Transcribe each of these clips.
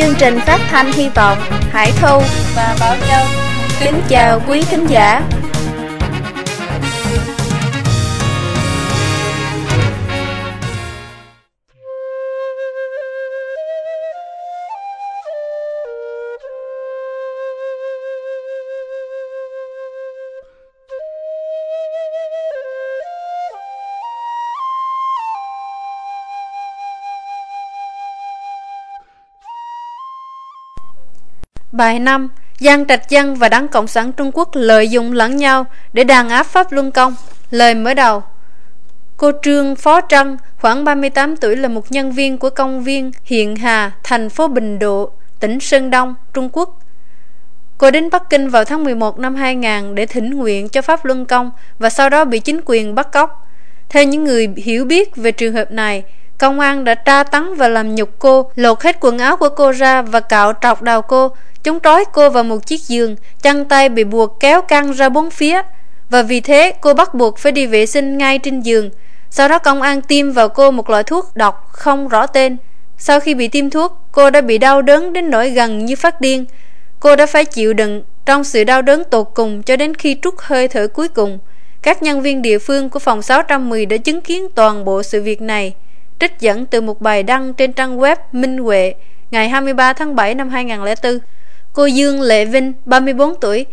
chương trình phát thanh hy vọng, Hải Thu và Bảo Châu kính chào quý khán giả. Bài 5 Giang Trạch Dân và Đảng Cộng sản Trung Quốc lợi dụng lẫn nhau để đàn áp Pháp Luân Công Lời mở đầu Cô Trương Phó Trân, khoảng 38 tuổi là một nhân viên của công viên Hiện Hà, thành phố Bình Độ, tỉnh Sơn Đông, Trung Quốc. Cô đến Bắc Kinh vào tháng 11 năm 2000 để thỉnh nguyện cho Pháp Luân Công và sau đó bị chính quyền bắt cóc. Theo những người hiểu biết về trường hợp này, công an đã tra tấn và làm nhục cô, lột hết quần áo của cô ra và cạo trọc đầu cô, Chúng trói cô vào một chiếc giường, chân tay bị buộc kéo căng ra bốn phía. Và vì thế cô bắt buộc phải đi vệ sinh ngay trên giường. Sau đó công an tiêm vào cô một loại thuốc độc không rõ tên. Sau khi bị tiêm thuốc, cô đã bị đau đớn đến nỗi gần như phát điên. Cô đã phải chịu đựng trong sự đau đớn tột cùng cho đến khi trút hơi thở cuối cùng. Các nhân viên địa phương của phòng 610 đã chứng kiến toàn bộ sự việc này. Trích dẫn từ một bài đăng trên trang web Minh Huệ ngày 23 tháng 7 năm 2004. Cô Dương Lệ Vinh, 34 tuổi,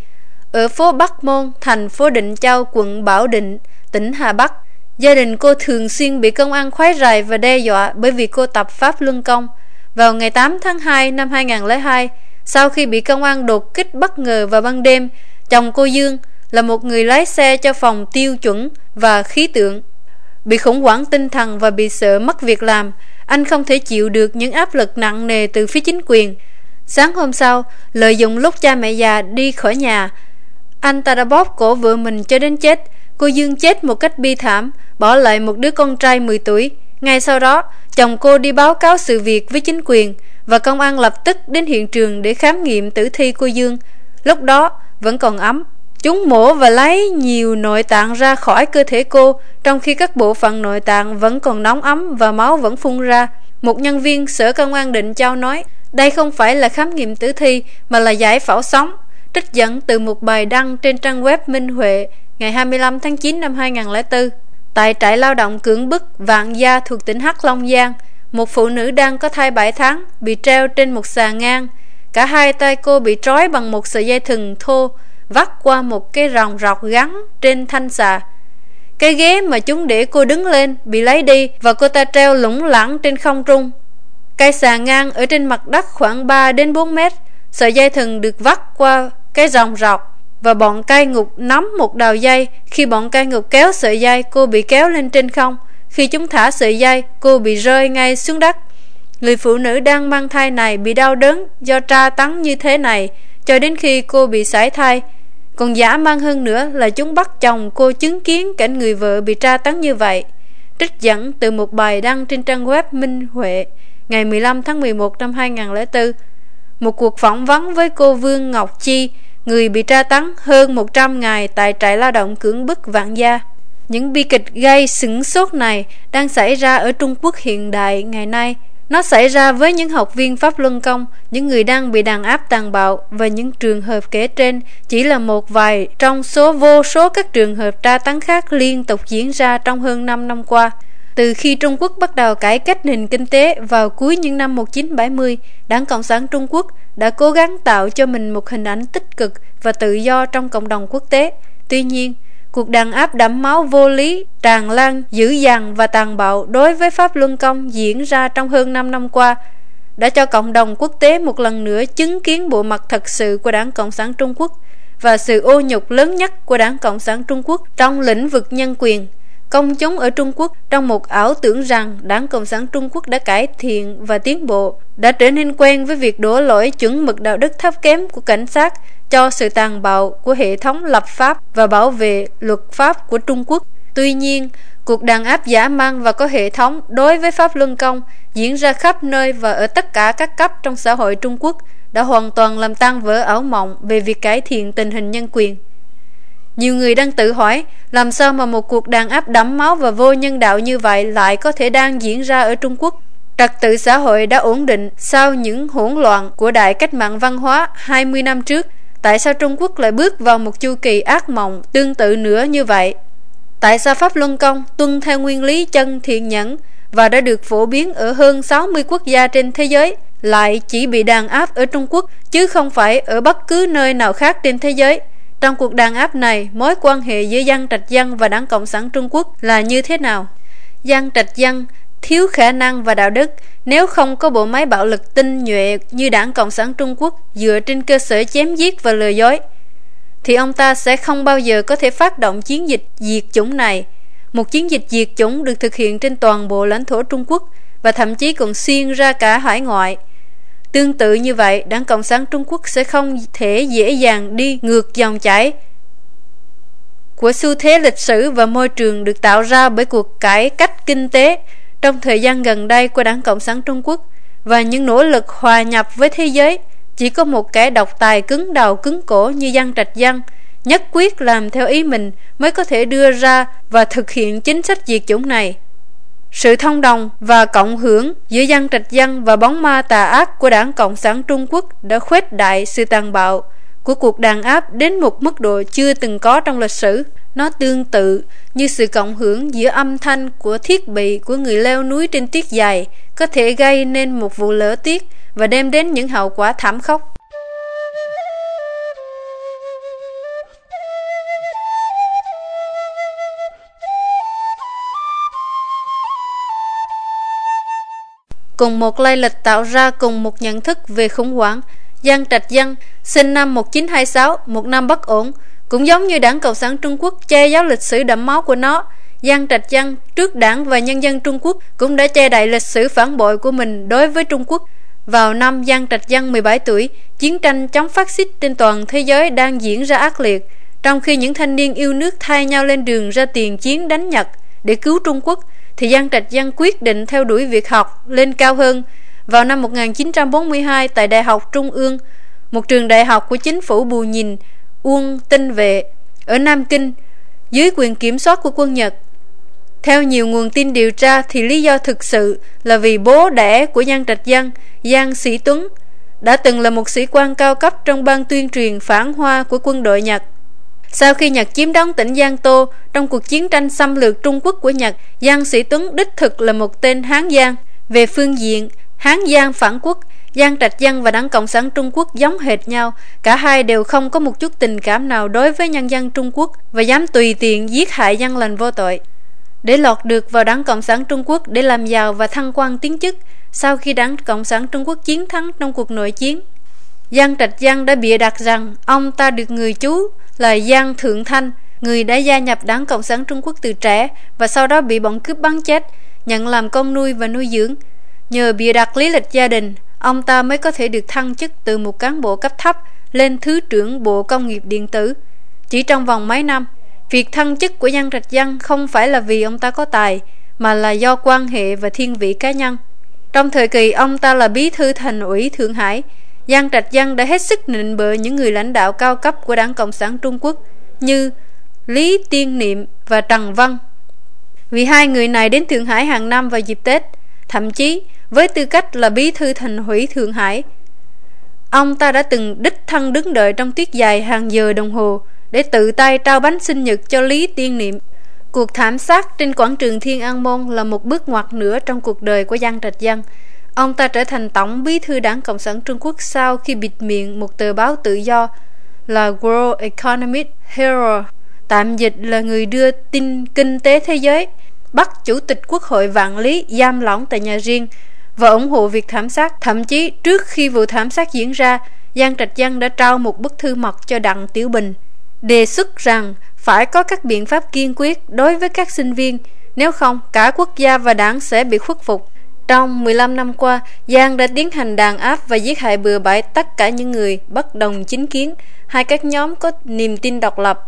ở phố Bắc Môn, thành phố Định Châu, quận Bảo Định, tỉnh Hà Bắc. Gia đình cô thường xuyên bị công an khoái rầy và đe dọa bởi vì cô tập Pháp Luân Công. Vào ngày 8 tháng 2 năm 2002, sau khi bị công an đột kích bất ngờ vào ban đêm, chồng cô Dương là một người lái xe cho phòng tiêu chuẩn và khí tượng. Bị khủng hoảng tinh thần và bị sợ mất việc làm, anh không thể chịu được những áp lực nặng nề từ phía chính quyền, Sáng hôm sau, lợi dụng lúc cha mẹ già đi khỏi nhà, anh ta đã bóp cổ vợ mình cho đến chết. Cô Dương chết một cách bi thảm, bỏ lại một đứa con trai 10 tuổi. Ngay sau đó, chồng cô đi báo cáo sự việc với chính quyền và công an lập tức đến hiện trường để khám nghiệm tử thi cô Dương. Lúc đó vẫn còn ấm. Chúng mổ và lấy nhiều nội tạng ra khỏi cơ thể cô, trong khi các bộ phận nội tạng vẫn còn nóng ấm và máu vẫn phun ra. Một nhân viên sở công an Định Châu nói, đây không phải là khám nghiệm tử thi mà là giải phẫu sống, trích dẫn từ một bài đăng trên trang web Minh Huệ ngày 25 tháng 9 năm 2004. Tại trại lao động cưỡng bức Vạn Gia thuộc tỉnh Hắc Long Giang, một phụ nữ đang có thai 7 tháng bị treo trên một xà ngang. Cả hai tay cô bị trói bằng một sợi dây thừng thô vắt qua một cái ròng rọc gắn trên thanh xà. Cái ghế mà chúng để cô đứng lên bị lấy đi và cô ta treo lủng lẳng trên không trung. Cây xà ngang ở trên mặt đất khoảng 3 đến 4 mét, Sợi dây thừng được vắt qua cái ròng rọc Và bọn cai ngục nắm một đầu dây Khi bọn cai ngục kéo sợi dây Cô bị kéo lên trên không. Khi chúng thả sợi dây, Cô bị rơi ngay xuống đất. Người phụ nữ đang mang thai này bị đau đớn Do tra tấn như thế này Cho đến khi cô bị sải thai. Còn giả mang hơn nữa là chúng bắt chồng cô chứng kiến cảnh người vợ bị tra tấn như vậy Trích dẫn từ một bài đăng trên trang web Minh Huệ ngày 15 tháng 11 năm 2004. Một cuộc phỏng vấn với cô Vương Ngọc Chi, người bị tra tấn hơn 100 ngày tại trại lao động cưỡng bức Vạn Gia. Những bi kịch gây sửng sốt này đang xảy ra ở Trung Quốc hiện đại ngày nay. Nó xảy ra với những học viên Pháp Luân Công, những người đang bị đàn áp tàn bạo và những trường hợp kể trên chỉ là một vài trong số vô số các trường hợp tra tấn khác liên tục diễn ra trong hơn 5 năm qua. Từ khi Trung Quốc bắt đầu cải cách nền kinh tế vào cuối những năm 1970, Đảng Cộng sản Trung Quốc đã cố gắng tạo cho mình một hình ảnh tích cực và tự do trong cộng đồng quốc tế. Tuy nhiên, cuộc đàn áp đẫm máu vô lý, tràn lan, dữ dằn và tàn bạo đối với Pháp Luân Công diễn ra trong hơn 5 năm qua đã cho cộng đồng quốc tế một lần nữa chứng kiến bộ mặt thật sự của Đảng Cộng sản Trung Quốc và sự ô nhục lớn nhất của Đảng Cộng sản Trung Quốc trong lĩnh vực nhân quyền. Công chúng ở Trung Quốc trong một ảo tưởng rằng Đảng Cộng sản Trung Quốc đã cải thiện và tiến bộ, đã trở nên quen với việc đổ lỗi chuẩn mực đạo đức thấp kém của cảnh sát cho sự tàn bạo của hệ thống lập pháp và bảo vệ luật pháp của Trung Quốc. Tuy nhiên, cuộc đàn áp giả mang và có hệ thống đối với Pháp Luân Công diễn ra khắp nơi và ở tất cả các cấp trong xã hội Trung Quốc đã hoàn toàn làm tan vỡ ảo mộng về việc cải thiện tình hình nhân quyền. Nhiều người đang tự hỏi, làm sao mà một cuộc đàn áp đẫm máu và vô nhân đạo như vậy lại có thể đang diễn ra ở Trung Quốc. Trật tự xã hội đã ổn định sau những hỗn loạn của đại cách mạng văn hóa 20 năm trước. Tại sao Trung Quốc lại bước vào một chu kỳ ác mộng tương tự nữa như vậy? Tại sao Pháp Luân Công tuân theo nguyên lý chân thiện nhẫn và đã được phổ biến ở hơn 60 quốc gia trên thế giới lại chỉ bị đàn áp ở Trung Quốc, chứ không phải ở bất cứ nơi nào khác trên thế giới? Trong cuộc đàn áp này, mối quan hệ giữa Giang Trạch Dân và Đảng Cộng sản Trung Quốc là như thế nào? Giang Trạch Dân thiếu khả năng và đạo đức nếu không có bộ máy bạo lực tinh nhuệ như đảng Cộng sản Trung Quốc dựa trên cơ sở chém giết và lừa dối, thì ông ta sẽ không bao giờ có thể phát động chiến dịch diệt chủng này. Một chiến dịch diệt chủng được thực hiện trên toàn bộ lãnh thổ Trung Quốc và thậm chí còn xuyên ra cả hải ngoại. Tương tự như vậy, Đảng Cộng sản Trung Quốc sẽ không thể dễ dàng đi ngược dòng chảy của xu thế lịch sử và môi trường được tạo ra bởi cuộc cải cách kinh tế trong thời gian gần đây của Đảng Cộng sản Trung Quốc và những nỗ lực hòa nhập với thế giới, chỉ có một kẻ độc tài cứng đầu cứng cổ như Giang Trạch Giang nhất quyết làm theo ý mình mới có thể đưa ra và thực hiện chính sách diệt chủng này. Sự thông đồng và cộng hưởng giữa dân Trạch dân và bóng ma tà ác của Đảng Cộng sản Trung Quốc đã khuếch đại sự tàn bạo của cuộc đàn áp đến một mức độ chưa từng có trong lịch sử. Nó tương tự như sự cộng hưởng giữa âm thanh của thiết bị của người leo núi trên tuyết dài có thể gây nên một vụ lỡ tiết và đem đến những hậu quả thảm khốc. Cùng một lai lịch tạo ra cùng một nhận thức về khủng hoảng, Giang Trạch Dân sinh năm 1926, một năm bất ổn, cũng giống như đảng Cộng sản Trung Quốc che giấu lịch sử đẫm máu của nó, Giang Trạch Dân trước đảng và nhân dân Trung Quốc cũng đã che đậy lịch sử phản bội của mình đối với Trung Quốc. Vào năm Giang Trạch Dân 17 tuổi, chiến tranh chống phát xít trên toàn thế giới đang diễn ra ác liệt, trong khi những thanh niên yêu nước thay nhau lên đường ra tiền chiến đánh Nhật để cứu Trung Quốc, thì Giang Trạch Giang quyết định theo đuổi việc học lên cao hơn. Vào năm 1942 tại Đại học Trung ương, một trường đại học của chính phủ Bù Nhìn, Uông Tinh Vệ ở Nam Kinh dưới quyền kiểm soát của quân Nhật. Theo nhiều nguồn tin điều tra thì lý do thực sự là vì bố đẻ của Giang Trạch Giang, Giang Sĩ Tuấn, đã từng là một sĩ quan cao cấp trong ban tuyên truyền phản hoa của quân đội Nhật. Sau khi Nhật chiếm đóng tỉnh Giang Tô trong cuộc chiến tranh xâm lược Trung Quốc của Nhật, Giang Sĩ Tuấn đích thực là một tên Hán Giang. Về phương diện, Hán Giang phản quốc, Giang Trạch Dân và Đảng Cộng sản Trung Quốc giống hệt nhau, cả hai đều không có một chút tình cảm nào đối với nhân dân Trung Quốc và dám tùy tiện giết hại dân lành vô tội. Để lọt được vào Đảng Cộng sản Trung Quốc để làm giàu và thăng quan tiến chức sau khi Đảng Cộng sản Trung Quốc chiến thắng trong cuộc nội chiến. Giang Trạch Dân đã bịa đặt rằng ông ta được người chú là Giang Thượng Thanh, người đã gia nhập Đảng Cộng sản Trung Quốc từ trẻ và sau đó bị bọn cướp bắn chết, nhận làm con nuôi và nuôi dưỡng. Nhờ bịa đặt lý lịch gia đình, ông ta mới có thể được thăng chức từ một cán bộ cấp thấp lên Thứ trưởng Bộ Công nghiệp Điện tử. Chỉ trong vòng mấy năm, việc thăng chức của Giang Trạch Dân không phải là vì ông ta có tài, mà là do quan hệ và thiên vị cá nhân. Trong thời kỳ ông ta là bí thư thành ủy Thượng Hải, Giang Trạch Dân đã hết sức nịnh bợ những người lãnh đạo cao cấp của Đảng Cộng sản Trung Quốc như Lý Tiên Niệm và Trần Văn. Vì hai người này đến Thượng Hải hàng năm vào dịp Tết, thậm chí với tư cách là bí thư thành ủy Thượng Hải. Ông ta đã từng đích thân đứng đợi trong tuyết dài hàng giờ đồng hồ để tự tay trao bánh sinh nhật cho Lý Tiên Niệm. Cuộc thảm sát trên quảng trường Thiên An Môn là một bước ngoặt nữa trong cuộc đời của Giang Trạch Dân. Ông ta trở thành tổng bí thư đảng Cộng sản Trung Quốc sau khi bịt miệng một tờ báo tự do là World Economic Hero, tạm dịch là người đưa tin kinh tế thế giới, bắt Chủ tịch Quốc hội Vạn Lý giam lỏng tại nhà riêng và ủng hộ việc thảm sát. Thậm chí trước khi vụ thảm sát diễn ra, Giang Trạch Dân đã trao một bức thư mật cho Đặng Tiểu Bình, đề xuất rằng phải có các biện pháp kiên quyết đối với các sinh viên, nếu không cả quốc gia và đảng sẽ bị khuất phục. Trong 15 năm qua, Giang đã tiến hành đàn áp và giết hại bừa bãi tất cả những người bất đồng chính kiến hai các nhóm có niềm tin độc lập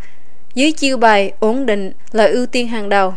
dưới chiêu bài ổn định là ưu tiên hàng đầu.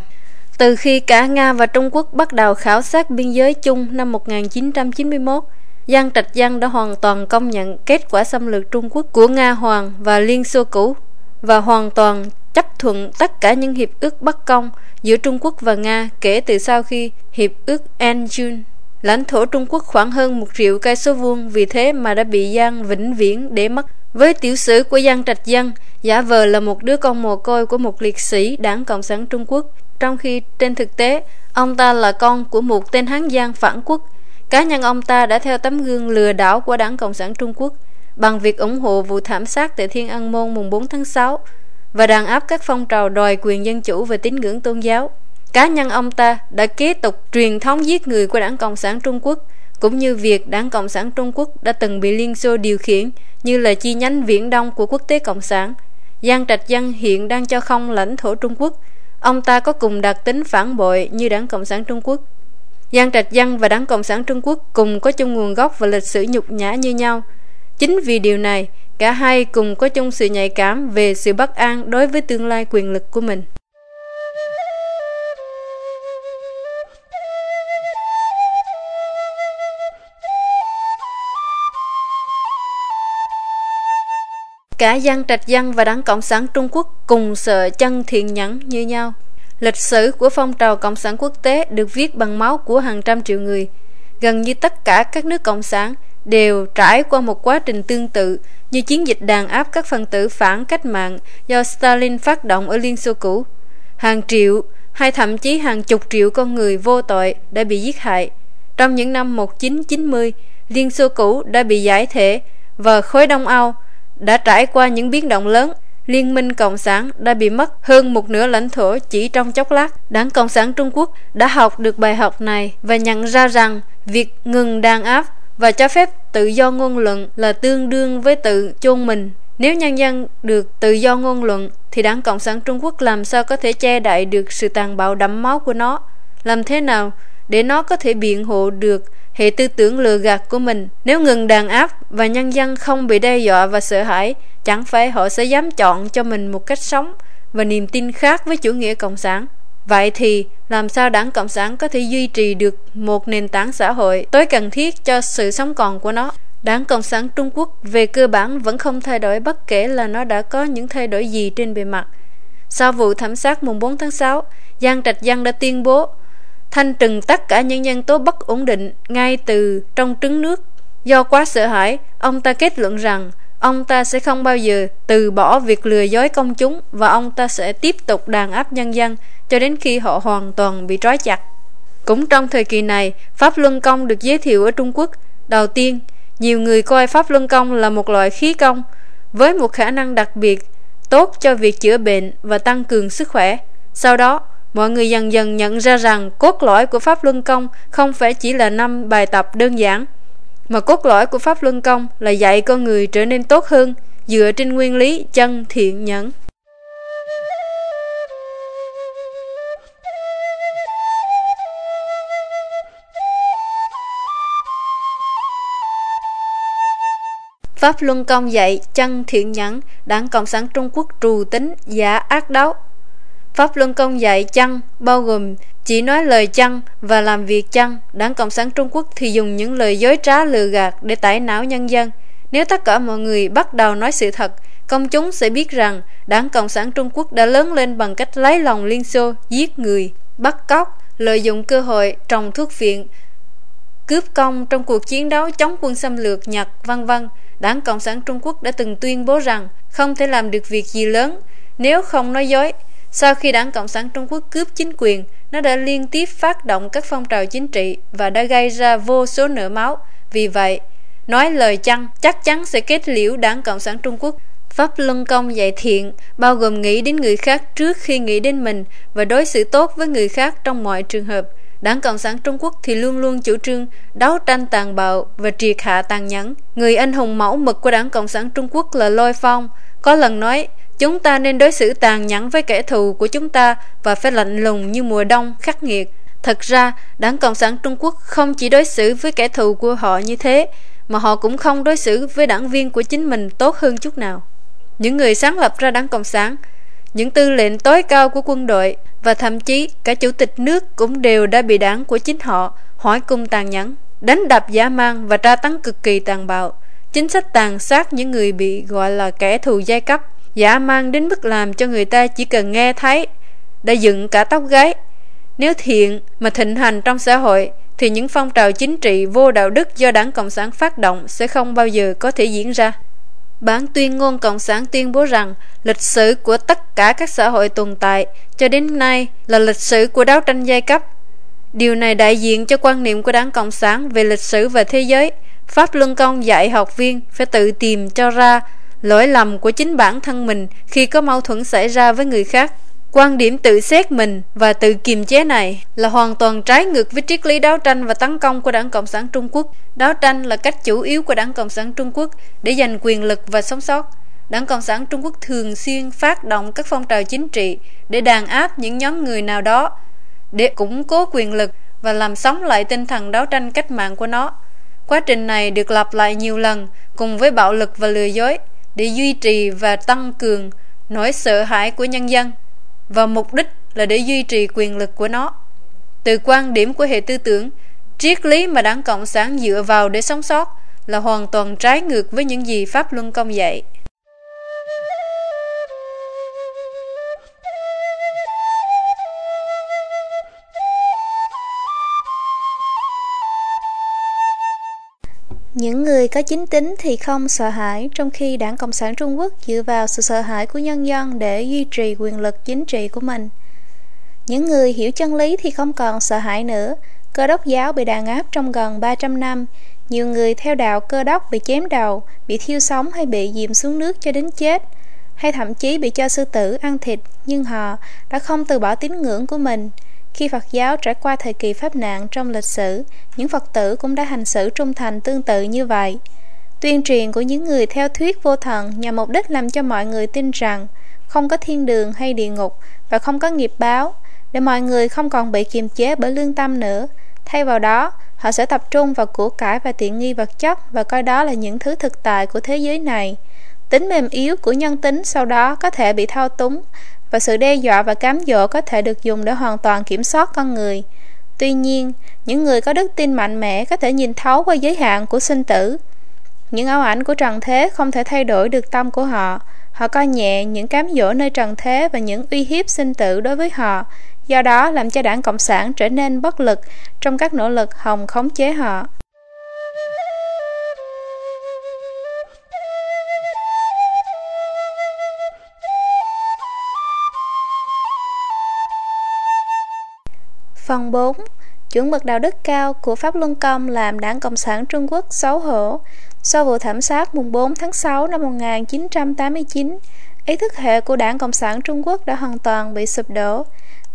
Từ khi cả Nga và Trung Quốc bắt đầu khảo sát biên giới chung năm 1991, Giang Trạch Giang đã hoàn toàn công nhận kết quả xâm lược Trung Quốc của Nga Hoàng và Liên Xô cũ và hoàn toàn chấp thuận tất cả những hiệp ước bất công giữa Trung Quốc và Nga kể từ sau khi hiệp ước Anjun Lãnh thổ Trung Quốc khoảng hơn một triệu cây số vuông vì thế mà đã bị Giang vĩnh viễn để mất. Với tiểu sử của Giang Trạch Dân, giả vờ là một đứa con mồ côi của một liệt sĩ đảng Cộng sản Trung Quốc, trong khi trên thực tế, ông ta là con của một tên Hán Giang phản quốc. Cá nhân ông ta đã theo tấm gương lừa đảo của đảng Cộng sản Trung Quốc bằng việc ủng hộ vụ thảm sát tại Thiên An Môn mùng 4 tháng 6 và đàn áp các phong trào đòi quyền dân chủ và tín ngưỡng tôn giáo. Cá nhân ông ta đã kế tục truyền thống giết người của đảng Cộng sản Trung Quốc, cũng như việc đảng Cộng sản Trung Quốc đã từng bị Liên Xô điều khiển như là chi nhánh viễn đông của quốc tế Cộng sản. Giang Trạch Dân hiện đang cho không lãnh thổ Trung Quốc. Ông ta có cùng đặc tính phản bội như đảng Cộng sản Trung Quốc. Giang Trạch Dân và đảng Cộng sản Trung Quốc cùng có chung nguồn gốc và lịch sử nhục nhã như nhau. Chính vì điều này, cả hai cùng có chung sự nhạy cảm về sự bất an đối với tương lai quyền lực của mình. Cả dân trạch dân và đảng Cộng sản Trung Quốc cùng sợ chân thiện nhẫn như nhau. Lịch sử của phong trào Cộng sản quốc tế được viết bằng máu của hàng trăm triệu người. Gần như tất cả các nước Cộng sản đều trải qua một quá trình tương tự như chiến dịch đàn áp các phần tử phản cách mạng do Stalin phát động ở Liên Xô cũ. Hàng triệu hay thậm chí hàng chục triệu con người vô tội đã bị giết hại. Trong những năm 1990, Liên Xô cũ đã bị giải thể và khối Đông Âu đã trải qua những biến động lớn. Liên minh Cộng sản đã bị mất hơn một nửa lãnh thổ chỉ trong chốc lát. Đảng Cộng sản Trung Quốc đã học được bài học này và nhận ra rằng việc ngừng đàn áp và cho phép tự do ngôn luận là tương đương với tự chôn mình. Nếu nhân dân được tự do ngôn luận thì đảng Cộng sản Trung Quốc làm sao có thể che đậy được sự tàn bạo đẫm máu của nó? Làm thế nào để nó có thể biện hộ được hệ tư tưởng lừa gạt của mình. Nếu ngừng đàn áp và nhân dân không bị đe dọa và sợ hãi, chẳng phải họ sẽ dám chọn cho mình một cách sống và niềm tin khác với chủ nghĩa cộng sản. Vậy thì làm sao đảng Cộng sản có thể duy trì được một nền tảng xã hội tối cần thiết cho sự sống còn của nó? Đảng Cộng sản Trung Quốc về cơ bản vẫn không thay đổi bất kể là nó đã có những thay đổi gì trên bề mặt. Sau vụ thảm sát mùng 4 tháng 6, Giang Trạch Dân đã tuyên bố thanh trừng tất cả những nhân tố bất ổn định ngay từ trong trứng nước. Do quá sợ hãi, ông ta kết luận rằng ông ta sẽ không bao giờ từ bỏ việc lừa dối công chúng và ông ta sẽ tiếp tục đàn áp nhân dân cho đến khi họ hoàn toàn bị trói chặt. Cũng trong thời kỳ này, Pháp Luân Công được giới thiệu ở Trung Quốc. Đầu tiên, nhiều người coi Pháp Luân Công là một loại khí công với một khả năng đặc biệt tốt cho việc chữa bệnh và tăng cường sức khỏe. Sau đó, mọi người dần dần nhận ra rằng cốt lõi của Pháp Luân Công không phải chỉ là năm bài tập đơn giản, mà cốt lõi của Pháp Luân Công là dạy con người trở nên tốt hơn dựa trên nguyên lý chân thiện nhẫn. Pháp Luân Công dạy chân thiện nhẫn, Đảng Cộng sản Trung Quốc trù tính, giả ác đấu, Pháp Luân Công dạy chăng bao gồm chỉ nói lời chăng và làm việc chăng. Đảng Cộng sản Trung Quốc thì dùng những lời dối trá lừa gạt để tải não nhân dân. Nếu tất cả mọi người bắt đầu nói sự thật, công chúng sẽ biết rằng Đảng Cộng sản Trung Quốc đã lớn lên bằng cách lấy lòng Liên Xô, giết người, bắt cóc, lợi dụng cơ hội trồng thuốc viện, cướp công trong cuộc chiến đấu chống quân xâm lược Nhật, vân vân. Đảng Cộng sản Trung Quốc đã từng tuyên bố rằng không thể làm được việc gì lớn nếu không nói dối. Sau khi đảng Cộng sản Trung Quốc cướp chính quyền, nó đã liên tiếp phát động các phong trào chính trị và đã gây ra vô số nợ máu. Vì vậy, nói lời chăng chắc chắn sẽ kết liễu đảng Cộng sản Trung Quốc. Pháp Luân Công dạy thiện bao gồm nghĩ đến người khác trước khi nghĩ đến mình và đối xử tốt với người khác trong mọi trường hợp. Đảng Cộng sản Trung Quốc thì luôn luôn chủ trương đấu tranh tàn bạo và triệt hạ tàn nhẫn. Người anh hùng mẫu mực của Đảng Cộng sản Trung Quốc là Lôi Phong. Có lần nói, Chúng ta nên đối xử tàn nhẫn với kẻ thù của chúng ta và phải lạnh lùng như mùa đông khắc nghiệt. Thật ra, Đảng Cộng sản Trung Quốc không chỉ đối xử với kẻ thù của họ như thế, mà họ cũng không đối xử với đảng viên của chính mình tốt hơn chút nào. Những người sáng lập ra Đảng Cộng sản, những tư lệnh tối cao của quân đội và thậm chí cả chủ tịch nước cũng đều đã bị đảng của chính họ hỏi cung tàn nhẫn, đánh đập dã man và tra tấn cực kỳ tàn bạo. Chính sách tàn sát những người bị gọi là kẻ thù giai cấp Giả mang đến mức làm cho người ta chỉ cần nghe thấy, Đã dựng cả tóc gáy Nếu thiện mà thịnh hành trong xã hội, thì những phong trào chính trị vô đạo đức do đảng Cộng sản phát động sẽ không bao giờ có thể diễn ra. Bản tuyên ngôn Cộng sản tuyên bố rằng, lịch sử của tất cả các xã hội tồn tại cho đến nay là lịch sử của đấu tranh giai cấp. Điều này đại diện cho quan niệm của đảng Cộng sản về lịch sử và thế giới. Pháp Luân Công dạy học viên phải tự tìm cho ra lỗi lầm của chính bản thân mình khi có mâu thuẫn xảy ra với người khác. Quan điểm tự xét mình và tự kiềm chế này là hoàn toàn trái ngược với triết lý đấu tranh và tấn công của Đảng Cộng sản Trung Quốc. Đấu tranh là cách chủ yếu của Đảng Cộng sản Trung Quốc để giành quyền lực và sống sót. Đảng Cộng sản Trung Quốc thường xuyên phát động các phong trào chính trị để đàn áp những nhóm người nào đó, để củng cố quyền lực và làm sống lại tinh thần đấu tranh cách mạng của nó. Quá trình này được lặp lại nhiều lần cùng với bạo lực và lừa dối để duy trì và tăng cường nỗi sợ hãi của nhân dân và mục đích là để duy trì quyền lực của nó. Từ quan điểm của hệ tư tưởng, triết lý mà đảng Cộng sản dựa vào để sống sót là hoàn toàn trái ngược với những gì Pháp Luân Công dạy. Những người có chính tính thì không sợ hãi, trong khi Đảng Cộng sản Trung Quốc dựa vào sự sợ hãi của nhân dân để duy trì quyền lực chính trị của mình. Những người hiểu chân lý thì không còn sợ hãi nữa. Cơ đốc giáo bị đàn áp trong gần 300 năm. Nhiều người theo đạo cơ đốc bị chém đầu, bị thiêu sống hay bị dìm xuống nước cho đến chết, hay thậm chí bị cho sư tử ăn thịt, nhưng họ đã không từ bỏ tín ngưỡng của mình. Khi Phật giáo trải qua thời kỳ pháp nạn trong lịch sử, những Phật tử cũng đã hành xử trung thành tương tự như vậy. Tuyên truyền của những người theo thuyết vô thần nhằm mục đích làm cho mọi người tin rằng không có thiên đường hay địa ngục và không có nghiệp báo, để mọi người không còn bị kiềm chế bởi lương tâm nữa. Thay vào đó, họ sẽ tập trung vào của cải và tiện nghi vật chất và coi đó là những thứ thực tại của thế giới này. Tính mềm yếu của nhân tính sau đó có thể bị thao túng và sự đe dọa và cám dỗ có thể được dùng để hoàn toàn kiểm soát con người. Tuy nhiên, những người có đức tin mạnh mẽ có thể nhìn thấu qua giới hạn của sinh tử. Những ảo ảnh của trần thế không thể thay đổi được tâm của họ. Họ coi nhẹ những cám dỗ nơi trần thế và những uy hiếp sinh tử đối với họ, do đó làm cho đảng Cộng sản trở nên bất lực trong các nỗ lực hòng khống chế họ. Phần 4. Chuẩn mực đạo đức cao của Pháp Luân Công làm Đảng Cộng sản Trung Quốc xấu hổ. Sau vụ thảm sát mùng 4 tháng 6 năm 1989, ý thức hệ của Đảng Cộng sản Trung Quốc đã hoàn toàn bị sụp đổ.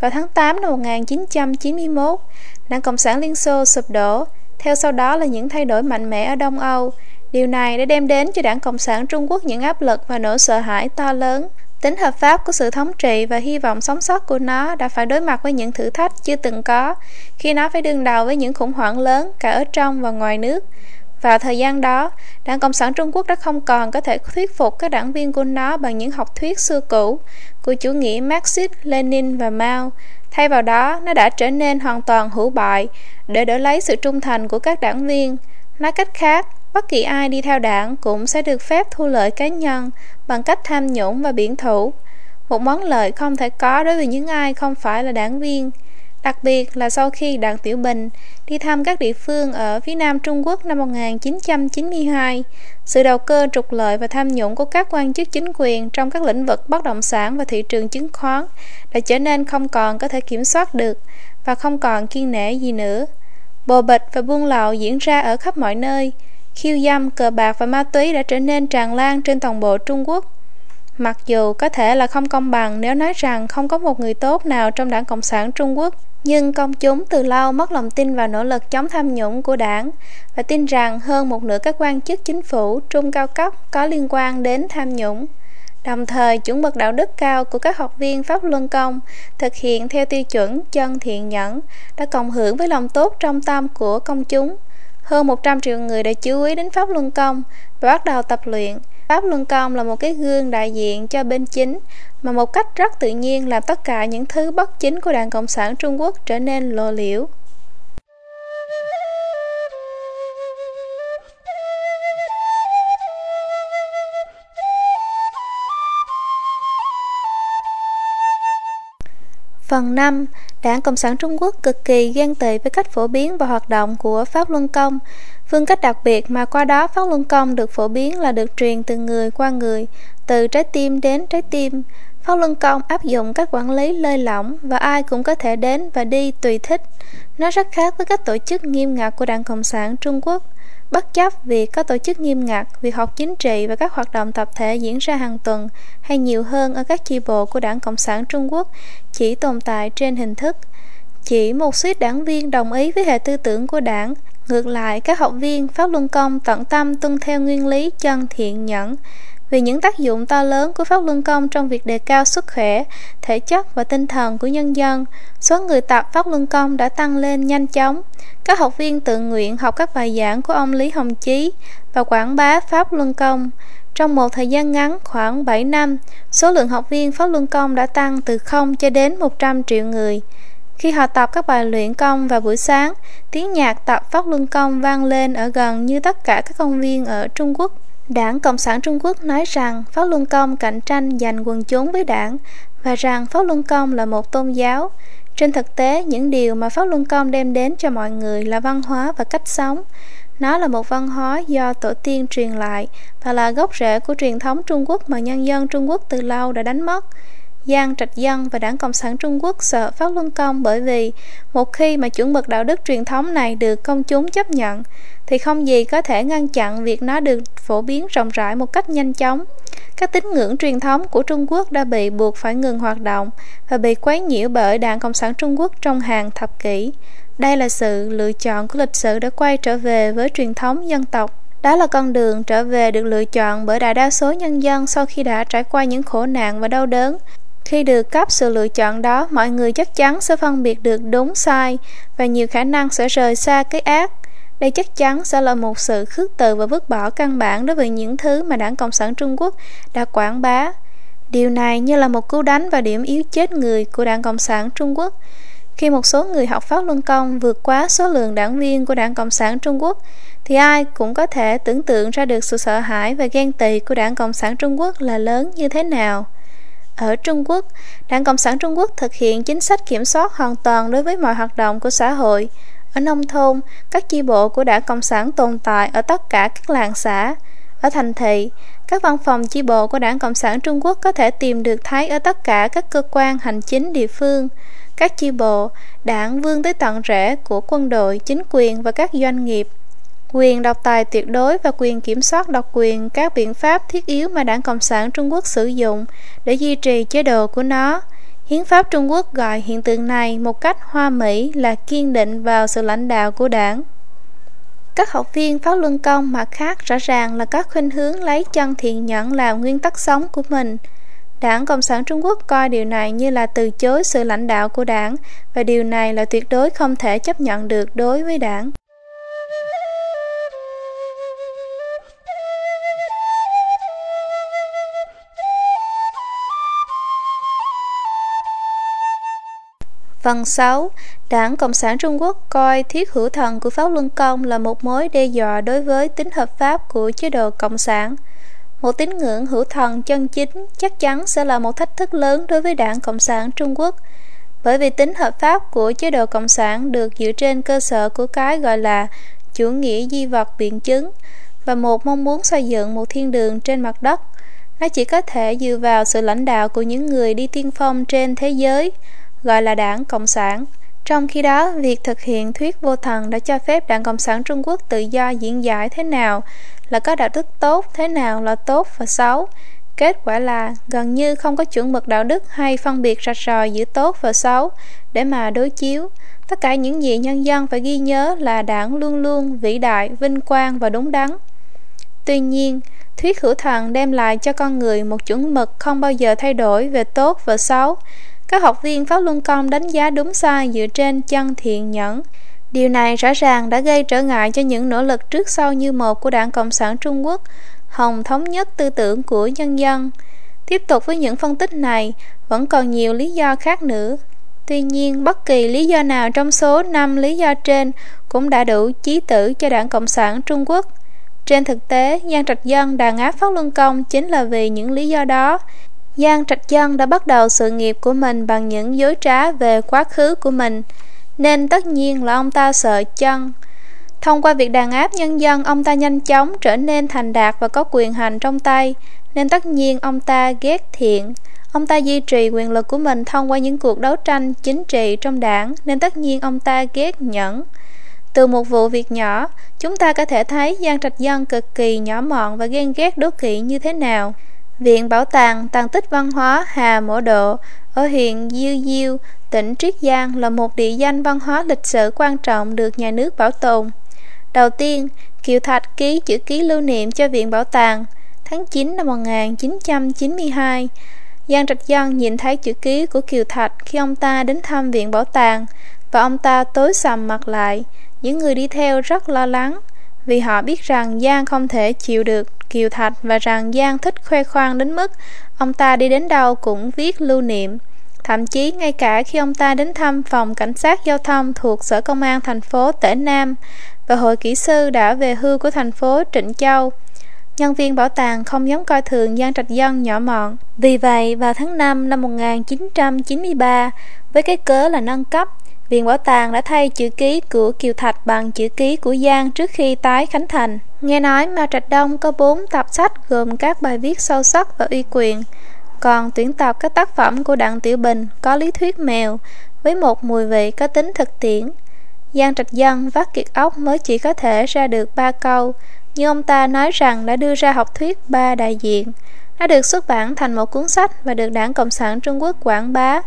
Vào tháng 8 năm 1991, Đảng Cộng sản Liên Xô sụp đổ, theo sau đó là những thay đổi mạnh mẽ ở Đông Âu. Điều này đã đem đến cho Đảng Cộng sản Trung Quốc những áp lực và nỗi sợ hãi to lớn. Tính hợp pháp của sự thống trị và hy vọng sống sót của nó đã phải đối mặt với những thử thách chưa từng có khi nó phải đương đầu với những khủng hoảng lớn cả ở trong và ngoài nước. Vào thời gian đó, Đảng Cộng sản Trung Quốc đã không còn có thể thuyết phục các đảng viên của nó bằng những học thuyết xưa cũ của chủ nghĩa Marxist, Lenin và Mao. Thay vào đó, nó đã trở nên hoàn toàn hữu bại để đổi lấy sự trung thành của các đảng viên. Nói cách khác, bất kỳ ai đi theo đảng cũng sẽ được phép thu lợi cá nhân bằng cách tham nhũng và biển thủ. Một món lợi không thể có đối với những ai không phải là đảng viên. Đặc biệt là sau khi Đảng Tiểu Bình đi thăm các địa phương ở phía Nam Trung Quốc năm 1992, sự đầu cơ trục lợi và tham nhũng của các quan chức chính quyền trong các lĩnh vực bất động sản và thị trường chứng khoán đã trở nên không còn có thể kiểm soát được và không còn kiên nể gì nữa. Bồ bịch và buôn lậu diễn ra ở khắp mọi nơi, khiêu dâm, cờ bạc và ma túy đã trở nên tràn lan trên toàn bộ Trung Quốc. Mặc dù có thể là không công bằng nếu nói rằng không có một người tốt nào trong đảng Cộng sản Trung Quốc, nhưng công chúng từ lâu mất lòng tin vào nỗ lực chống tham nhũng của đảng và tin rằng hơn một nửa các quan chức chính phủ trung cao cấp có liên quan đến tham nhũng. Đồng thời, chuẩn mực đạo đức cao của các học viên Pháp Luân Công thực hiện theo tiêu chuẩn chân thiện nhẫn đã cộng hưởng với lòng tốt trong tâm của công chúng. Hơn 100 triệu người đã chú ý đến Pháp Luân Công và bắt đầu tập luyện. Pháp Luân Công là một cái gương đại diện cho bên chính, mà một cách rất tự nhiên làm tất cả những thứ bất chính của Đảng Cộng sản Trung Quốc trở nên lộ liễu. Phần 5. Đảng Cộng sản Trung Quốc cực kỳ ghen tị với cách phổ biến và hoạt động của Pháp Luân Công. Phương cách đặc biệt mà qua đó Pháp Luân Công được phổ biến là được truyền từ người qua người, từ trái tim đến trái tim. Pháp Luân Công áp dụng cách quản lý lơi lỏng và ai cũng có thể đến và đi tùy thích. Nó rất khác với cách tổ chức nghiêm ngặt của Đảng Cộng sản Trung Quốc. Bất chấp việc có tổ chức nghiêm ngặt, việc học chính trị và các hoạt động tập thể diễn ra hàng tuần hay nhiều hơn ở các chi bộ của Đảng Cộng sản Trung Quốc chỉ tồn tại trên hình thức. Chỉ một suýt đảng viên đồng ý với hệ tư tưởng của đảng. Ngược lại, các học viên Pháp Luân Công tận tâm tuân theo nguyên lý chân thiện nhẫn, vì những tác dụng to lớn của Pháp Luân Công trong việc đề cao sức khỏe, thể chất và tinh thần của nhân dân, số người tập Pháp Luân Công đã tăng lên nhanh chóng. Các học viên tự nguyện học các bài giảng của ông Lý Hồng Chí và quảng bá Pháp Luân Công. Trong một thời gian ngắn khoảng 7 năm, số lượng học viên Pháp Luân Công đã tăng từ 0 cho đến 100 triệu người. Khi họ tập các bài luyện công vào buổi sáng, tiếng nhạc tập Pháp Luân Công vang lên ở gần như tất cả các công viên ở Trung Quốc. Đảng Cộng sản Trung Quốc nói rằng Pháp Luân Công cạnh tranh giành quần chúng với đảng và rằng Pháp Luân Công là một tôn giáo. Trên thực tế, những điều mà Pháp Luân Công đem đến cho mọi người là văn hóa và cách sống. Nó là một văn hóa do tổ tiên truyền lại và là gốc rễ của truyền thống Trung Quốc mà nhân dân Trung Quốc từ lâu đã đánh mất. Giang, Trạch Dân và Đảng Cộng sản Trung Quốc sợ Pháp Luân Công bởi vì một khi mà chuẩn mực đạo đức truyền thống này được công chúng chấp nhận, thì không gì có thể ngăn chặn việc nó được phổ biến rộng rãi một cách nhanh chóng. Các tín ngưỡng truyền thống của Trung Quốc đã bị buộc phải ngừng hoạt động và bị quấy nhiễu bởi Đảng Cộng sản Trung Quốc trong hàng thập kỷ. Đây là sự lựa chọn của lịch sử đã quay trở về với truyền thống dân tộc. Đó là con đường trở về được lựa chọn bởi đại đa số nhân dân sau khi đã trải qua những khổ nạn và đau đớn. Khi được cấp sự lựa chọn đó, mọi người chắc chắn sẽ phân biệt được đúng sai và nhiều khả năng sẽ rời xa cái ác. Đây chắc chắn sẽ là một sự khước từ và vứt bỏ căn bản đối với những thứ mà Đảng Cộng sản Trung Quốc đã quảng bá. Điều này như là một cú đánh vào điểm yếu chết người của Đảng Cộng sản Trung Quốc. Khi một số người học pháp luân công vượt quá số lượng đảng viên của Đảng Cộng sản Trung Quốc, thì ai cũng có thể tưởng tượng ra được sự sợ hãi và ghen tị của Đảng Cộng sản Trung Quốc là lớn như thế nào. Ở Trung Quốc, Đảng Cộng sản Trung Quốc thực hiện chính sách kiểm soát hoàn toàn đối với mọi hoạt động của xã hội. Ở nông thôn, các chi bộ của Đảng Cộng sản tồn tại ở tất cả các làng xã. Ở thành thị, các văn phòng chi bộ của Đảng Cộng sản Trung Quốc có thể tìm được thấy ở tất cả các cơ quan hành chính địa phương. Các chi bộ, đảng vươn tới tận rễ của quân đội, chính quyền và các doanh nghiệp quyền độc tài tuyệt đối và quyền kiểm soát độc quyền, các biện pháp thiết yếu mà đảng Cộng sản Trung Quốc sử dụng để duy trì chế độ của nó. Hiến pháp Trung Quốc gọi hiện tượng này một cách hoa mỹ là kiên định vào sự lãnh đạo của đảng. Các học viên Pháp Luân Công mặt khác rõ ràng là các khuynh hướng lấy chân thiện nhẫn làm nguyên tắc sống của mình. Đảng Cộng sản Trung Quốc coi điều này như là từ chối sự lãnh đạo của đảng và điều này là tuyệt đối không thể chấp nhận được đối với đảng. Phần 6. Đảng Cộng sản Trung Quốc coi thiết hữu thần của Pháp Luân Công là một mối đe dọa đối với tính hợp pháp của chế độ Cộng sản. Một tín ngưỡng hữu thần chân chính chắc chắn sẽ là một thách thức lớn đối với Đảng Cộng sản Trung Quốc, bởi vì tính hợp pháp của chế độ Cộng sản được dựa trên cơ sở của cái gọi là chủ nghĩa di vật biện chứng và một mong muốn xây dựng một thiên đường trên mặt đất. Nó chỉ có thể dựa vào sự lãnh đạo của những người đi tiên phong trên thế giới, gọi là đảng Cộng sản. Trong khi đó, việc thực hiện thuyết vô thần đã cho phép Đảng Cộng sản Trung Quốc tự do diễn giải thế nào là có đạo đức tốt, thế nào là tốt và xấu. Kết quả là gần như không có chuẩn mực đạo đức hay phân biệt rạch ròi giữa tốt và xấu để mà đối chiếu. Tất cả những gì nhân dân phải ghi nhớ là đảng luôn luôn vĩ đại, vinh quang và đúng đắn. Tuy nhiên, thuyết hữu thần đem lại cho con người một chuẩn mực không bao giờ thay đổi về tốt và xấu, các học viên Pháp Luân Công đánh giá đúng sai dựa trên chân thiện nhẫn. Điều này rõ ràng đã gây trở ngại cho những nỗ lực trước sau như một của Đảng Cộng sản Trung Quốc, hồng thống nhất tư tưởng của nhân dân. Tiếp tục với những phân tích này, vẫn còn nhiều lý do khác nữa. Tuy nhiên, bất kỳ lý do nào trong số 5 lý do trên cũng đã đủ chí tử cho Đảng Cộng sản Trung Quốc. Trên thực tế, Giang Trạch Dân đàn áp Pháp Luân Công chính là vì những lý do đó, Giang Trạch Dân đã bắt đầu sự nghiệp của mình bằng những dối trá về quá khứ của mình, nên tất nhiên là ông ta sợ chân. Thông qua việc đàn áp nhân dân, ông ta nhanh chóng trở nên thành đạt và có quyền hành trong tay, nên tất nhiên ông ta ghét thiện. Ông ta duy trì quyền lực của mình thông qua những cuộc đấu tranh chính trị trong đảng, nên tất nhiên ông ta ghét nhẫn. Từ một vụ việc nhỏ, chúng ta có thể thấy Giang Trạch Dân cực kỳ nhỏ mọn và ghen ghét đố kỵ như thế nào. Viện Bảo tàng Tàng tích văn hóa Hà Mổ Độ ở huyện Diêu Diêu, tỉnh Triết Giang là một địa danh văn hóa lịch sử quan trọng được nhà nước bảo tồn. Đầu tiên, Kiều Thạch ký chữ ký lưu niệm cho Viện Bảo tàng tháng 9 năm 1992. Giang Trạch Dân nhìn thấy chữ ký của Kiều Thạch khi ông ta đến thăm Viện Bảo tàng và ông ta tối sầm mặt lại. Những người đi theo rất lo lắng vì họ biết rằng Giang không thể chịu được Kiều Thạch và rằng Giang thích khoe khoang đến mức ông ta đi đến đâu cũng viết lưu niệm. Thậm chí ngay cả khi ông ta đến thăm phòng cảnh sát giao thông thuộc Sở Công an thành phố Tể Nam và hội kỹ sư đã về hưu của thành phố Trịnh Châu, nhân viên bảo tàng không dám coi thường Giang Trạch Dân nhỏ mọn. Vì vậy, vào tháng 5 năm 1993, với cái cớ là nâng cấp, Viện Bảo tàng đã thay chữ ký của Kiều Thạch bằng chữ ký của Giang trước khi tái khánh thành. Nghe nói Mao Trạch Đông có 4 tập sách gồm các bài viết sâu sắc và uy quyền, còn tuyển tập các tác phẩm của Đặng Tiểu Bình có lý thuyết mèo với một mùi vị có tính thực tiễn. Giang Trạch Dân vắt kiệt ốc mới chỉ có thể ra được ba câu, nhưng ông ta nói rằng đã đưa ra học thuyết ba đại diện. Nó được xuất bản thành một cuốn sách và được Đảng Cộng sản Trung Quốc quảng bá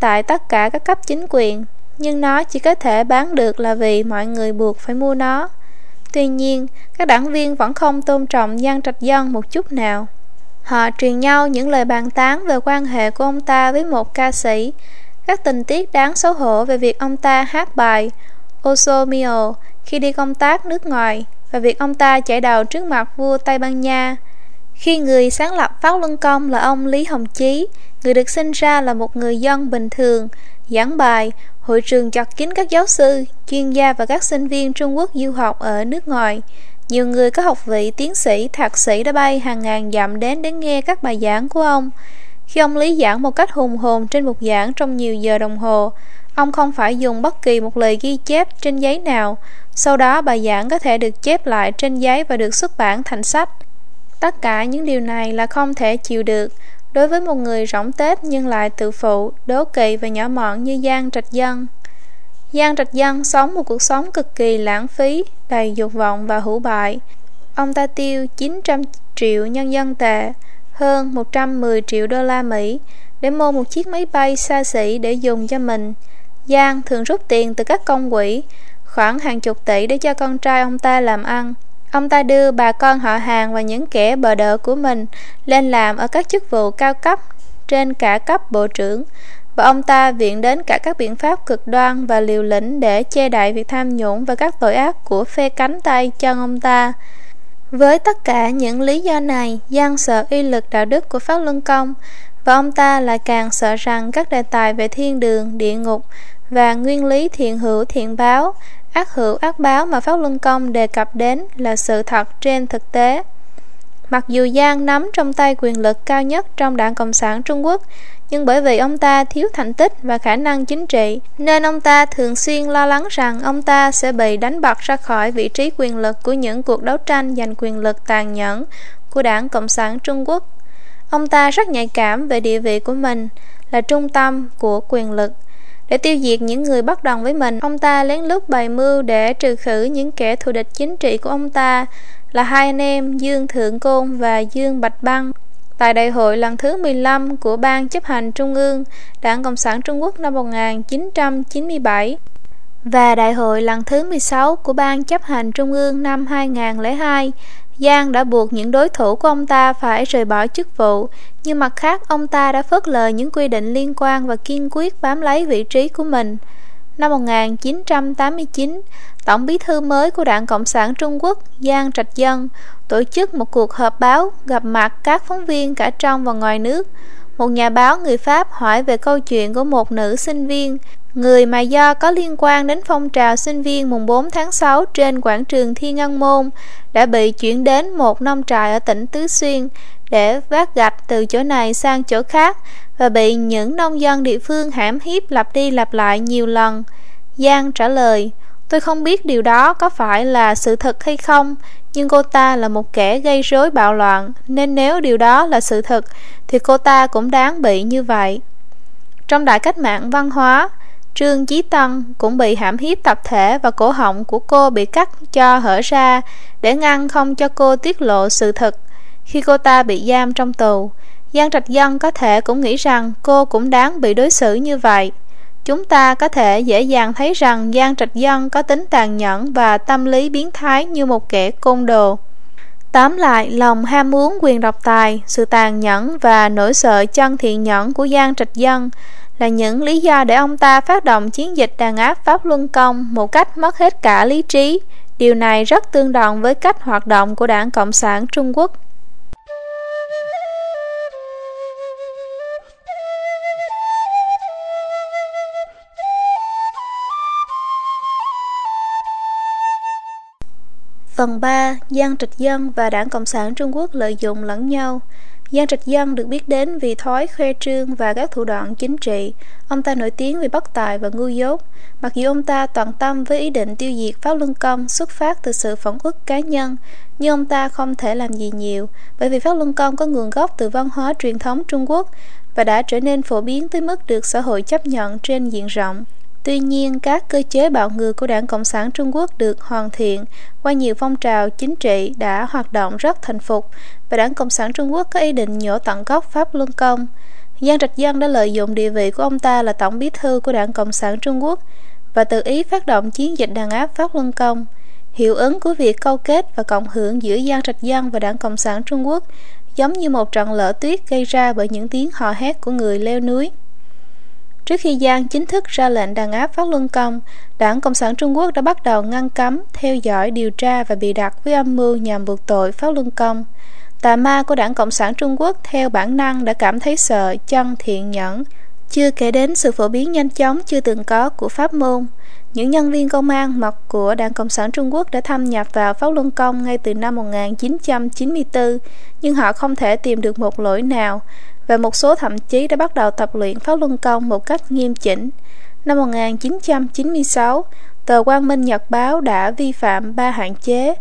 tại tất cả các cấp chính quyền nhưng nó chỉ có thể bán được là vì mọi người buộc phải mua nó. Tuy nhiên, các đảng viên vẫn không tôn trọng Giang Trạch Dân một chút nào. Họ truyền nhau những lời bàn tán về quan hệ của ông ta với một ca sĩ, các tình tiết đáng xấu hổ về việc ông ta hát bài Osomio khi đi công tác nước ngoài và việc ông ta chạy đầu trước mặt vua Tây Ban Nha. Khi người sáng lập pháo Luân Công là ông Lý Hồng Chí, người được sinh ra là một người dân bình thường, giảng bài, hội trường chật kín các giáo sư, chuyên gia và các sinh viên Trung Quốc du học ở nước ngoài. Nhiều người có học vị tiến sĩ, thạc sĩ đã bay hàng ngàn dặm đến để nghe các bài giảng của ông. Khi ông lý giảng một cách hùng hồn trên một giảng trong nhiều giờ đồng hồ, ông không phải dùng bất kỳ một lời ghi chép trên giấy nào. Sau đó bài giảng có thể được chép lại trên giấy và được xuất bản thành sách. Tất cả những điều này là không thể chịu được đối với một người rỗng tết nhưng lại tự phụ, đố kỵ và nhỏ mọn như Giang Trạch Dân. Giang Trạch Dân sống một cuộc sống cực kỳ lãng phí, đầy dục vọng và hữu bại. Ông ta tiêu 900 triệu nhân dân tệ, hơn 110 triệu đô la Mỹ để mua một chiếc máy bay xa xỉ để dùng cho mình. Giang thường rút tiền từ các công quỹ, khoảng hàng chục tỷ để cho con trai ông ta làm ăn. Ông ta đưa bà con họ hàng và những kẻ bờ đỡ của mình lên làm ở các chức vụ cao cấp trên cả cấp bộ trưởng và ông ta viện đến cả các biện pháp cực đoan và liều lĩnh để che đậy việc tham nhũng và các tội ác của phe cánh tay chân ông ta. Với tất cả những lý do này, Giang sợ uy lực đạo đức của Pháp Luân Công và ông ta lại càng sợ rằng các đề tài về thiên đường, địa ngục và nguyên lý thiện hữu thiện báo ác hữu ác báo mà Pháp Luân Công đề cập đến là sự thật trên thực tế. Mặc dù Giang nắm trong tay quyền lực cao nhất trong đảng Cộng sản Trung Quốc, nhưng bởi vì ông ta thiếu thành tích và khả năng chính trị, nên ông ta thường xuyên lo lắng rằng ông ta sẽ bị đánh bật ra khỏi vị trí quyền lực của những cuộc đấu tranh giành quyền lực tàn nhẫn của đảng Cộng sản Trung Quốc. Ông ta rất nhạy cảm về địa vị của mình, là trung tâm của quyền lực. Để tiêu diệt những người bất đồng với mình, ông ta lén lút bày mưu để trừ khử những kẻ thù địch chính trị của ông ta là hai anh em Dương Thượng Côn và Dương Bạch Băng. Tại đại hội lần thứ 15 của Ban chấp hành Trung ương Đảng Cộng sản Trung Quốc năm 1997 và đại hội lần thứ 16 của Ban chấp hành Trung ương năm 2002, Giang đã buộc những đối thủ của ông ta phải rời bỏ chức vụ, nhưng mặt khác ông ta đã phớt lờ những quy định liên quan và kiên quyết bám lấy vị trí của mình. Năm 1989, Tổng bí thư mới của Đảng Cộng sản Trung Quốc Giang Trạch Dân tổ chức một cuộc họp báo gặp mặt các phóng viên cả trong và ngoài nước. một nhà báo người Pháp hỏi về câu chuyện của một nữ sinh viên, người mà do có liên quan đến phong trào sinh viên mùng 4 tháng 6 trên quảng trường Thiên Ngân Môn đã bị chuyển đến một nông trại ở tỉnh Tứ Xuyên để vác gạch từ chỗ này sang chỗ khác và bị những nông dân địa phương hãm hiếp lặp đi lặp lại nhiều lần. Giang trả lời, tôi không biết điều đó có phải là sự thật hay không, nhưng cô ta là một kẻ gây rối bạo loạn, nên nếu điều đó là sự thật, thì cô ta cũng đáng bị như vậy. Trong đại cách mạng văn hóa, Trương Chí Tân cũng bị hãm hiếp tập thể và cổ họng của cô bị cắt cho hở ra để ngăn không cho cô tiết lộ sự thật. Khi cô ta bị giam trong tù, Giang Trạch Dân có thể cũng nghĩ rằng cô cũng đáng bị đối xử như vậy. Chúng ta có thể dễ dàng thấy rằng Giang Trạch Dân có tính tàn nhẫn và tâm lý biến thái như một kẻ côn đồ. Tóm lại, lòng ham muốn quyền độc tài, sự tàn nhẫn và nỗi sợ chân thiện nhẫn của Giang Trạch Dân là những lý do để ông ta phát động chiến dịch đàn áp Pháp Luân Công một cách mất hết cả lý trí. Điều này rất tương đồng với cách hoạt động của Đảng Cộng sản Trung Quốc. Phần 3. Giang Trạch Dân và Đảng Cộng sản Trung Quốc lợi dụng lẫn nhau Giang Trạch Dân được biết đến vì thói khoe trương và các thủ đoạn chính trị. Ông ta nổi tiếng vì bất tài và ngu dốt. Mặc dù ông ta toàn tâm với ý định tiêu diệt Pháp Luân Công xuất phát từ sự phẫn ức cá nhân, nhưng ông ta không thể làm gì nhiều, bởi vì Pháp Luân Công có nguồn gốc từ văn hóa truyền thống Trung Quốc và đã trở nên phổ biến tới mức được xã hội chấp nhận trên diện rộng. Tuy nhiên, các cơ chế bạo ngược của Đảng Cộng sản Trung Quốc được hoàn thiện qua nhiều phong trào chính trị đã hoạt động rất thành phục và Đảng Cộng sản Trung Quốc có ý định nhổ tận gốc Pháp Luân Công. Giang Trạch Dân đã lợi dụng địa vị của ông ta là Tổng bí thư của Đảng Cộng sản Trung Quốc và tự ý phát động chiến dịch đàn áp Pháp Luân Công. Hiệu ứng của việc câu kết và cộng hưởng giữa Giang Trạch Dân và Đảng Cộng sản Trung Quốc giống như một trận lở tuyết gây ra bởi những tiếng hò hét của người leo núi. Trước khi Giang chính thức ra lệnh đàn áp Pháp Luân Công, Đảng Cộng sản Trung Quốc đã bắt đầu ngăn cấm, theo dõi, điều tra và bị đặt với âm mưu nhằm buộc tội Pháp Luân Công. Tà ma của Đảng Cộng sản Trung Quốc theo bản năng đã cảm thấy sợ, chân thiện nhẫn, chưa kể đến sự phổ biến nhanh chóng chưa từng có của pháp môn. Những nhân viên công an mật của Đảng Cộng sản Trung Quốc đã thâm nhập vào Pháp Luân Công ngay từ năm 1994, nhưng họ không thể tìm được một lỗi nào và một số thậm chí đã bắt đầu tập luyện Pháp Luân Công một cách nghiêm chỉnh. Năm 1996, tờ Quang Minh Nhật Báo đã vi phạm ba hạn chế.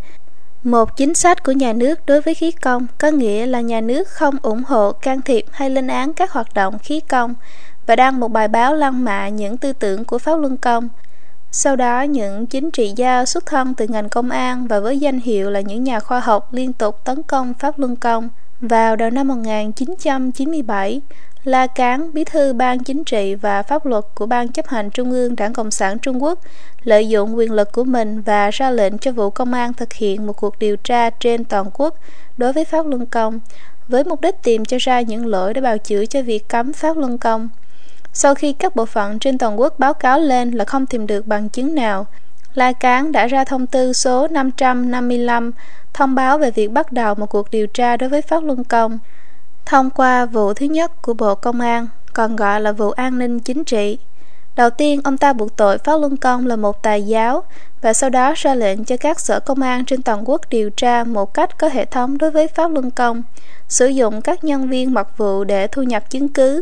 Một chính sách của nhà nước đối với khí công có nghĩa là nhà nước không ủng hộ, can thiệp hay lên án các hoạt động khí công và đăng một bài báo lăng mạ những tư tưởng của Pháp Luân Công. Sau đó, những chính trị gia xuất thân từ ngành công an và với danh hiệu là những nhà khoa học liên tục tấn công Pháp Luân Công. Vào đầu năm 1997, La Cán, bí thư Ban Chính trị và Pháp luật của Ban chấp hành Trung ương Đảng Cộng sản Trung Quốc, lợi dụng quyền lực của mình và ra lệnh cho Vụ Công an thực hiện một cuộc điều tra trên toàn quốc đối với Pháp Luân Công, với mục đích tìm cho ra những lỗi để bào chữa cho việc cấm Pháp Luân Công. Sau khi các bộ phận trên toàn quốc báo cáo lên là không tìm được bằng chứng nào, La Cán đã ra thông tư số 555 thông báo về việc bắt đầu một cuộc điều tra đối với Pháp Luân Công thông qua vụ thứ nhất của Bộ Công an, còn gọi là vụ an ninh chính trị. Đầu tiên, ông ta buộc tội Pháp Luân Công là một tài giáo và sau đó ra lệnh cho các sở công an trên toàn quốc điều tra một cách có hệ thống đối với Pháp Luân Công, sử dụng các nhân viên mật vụ để thu nhập chứng cứ.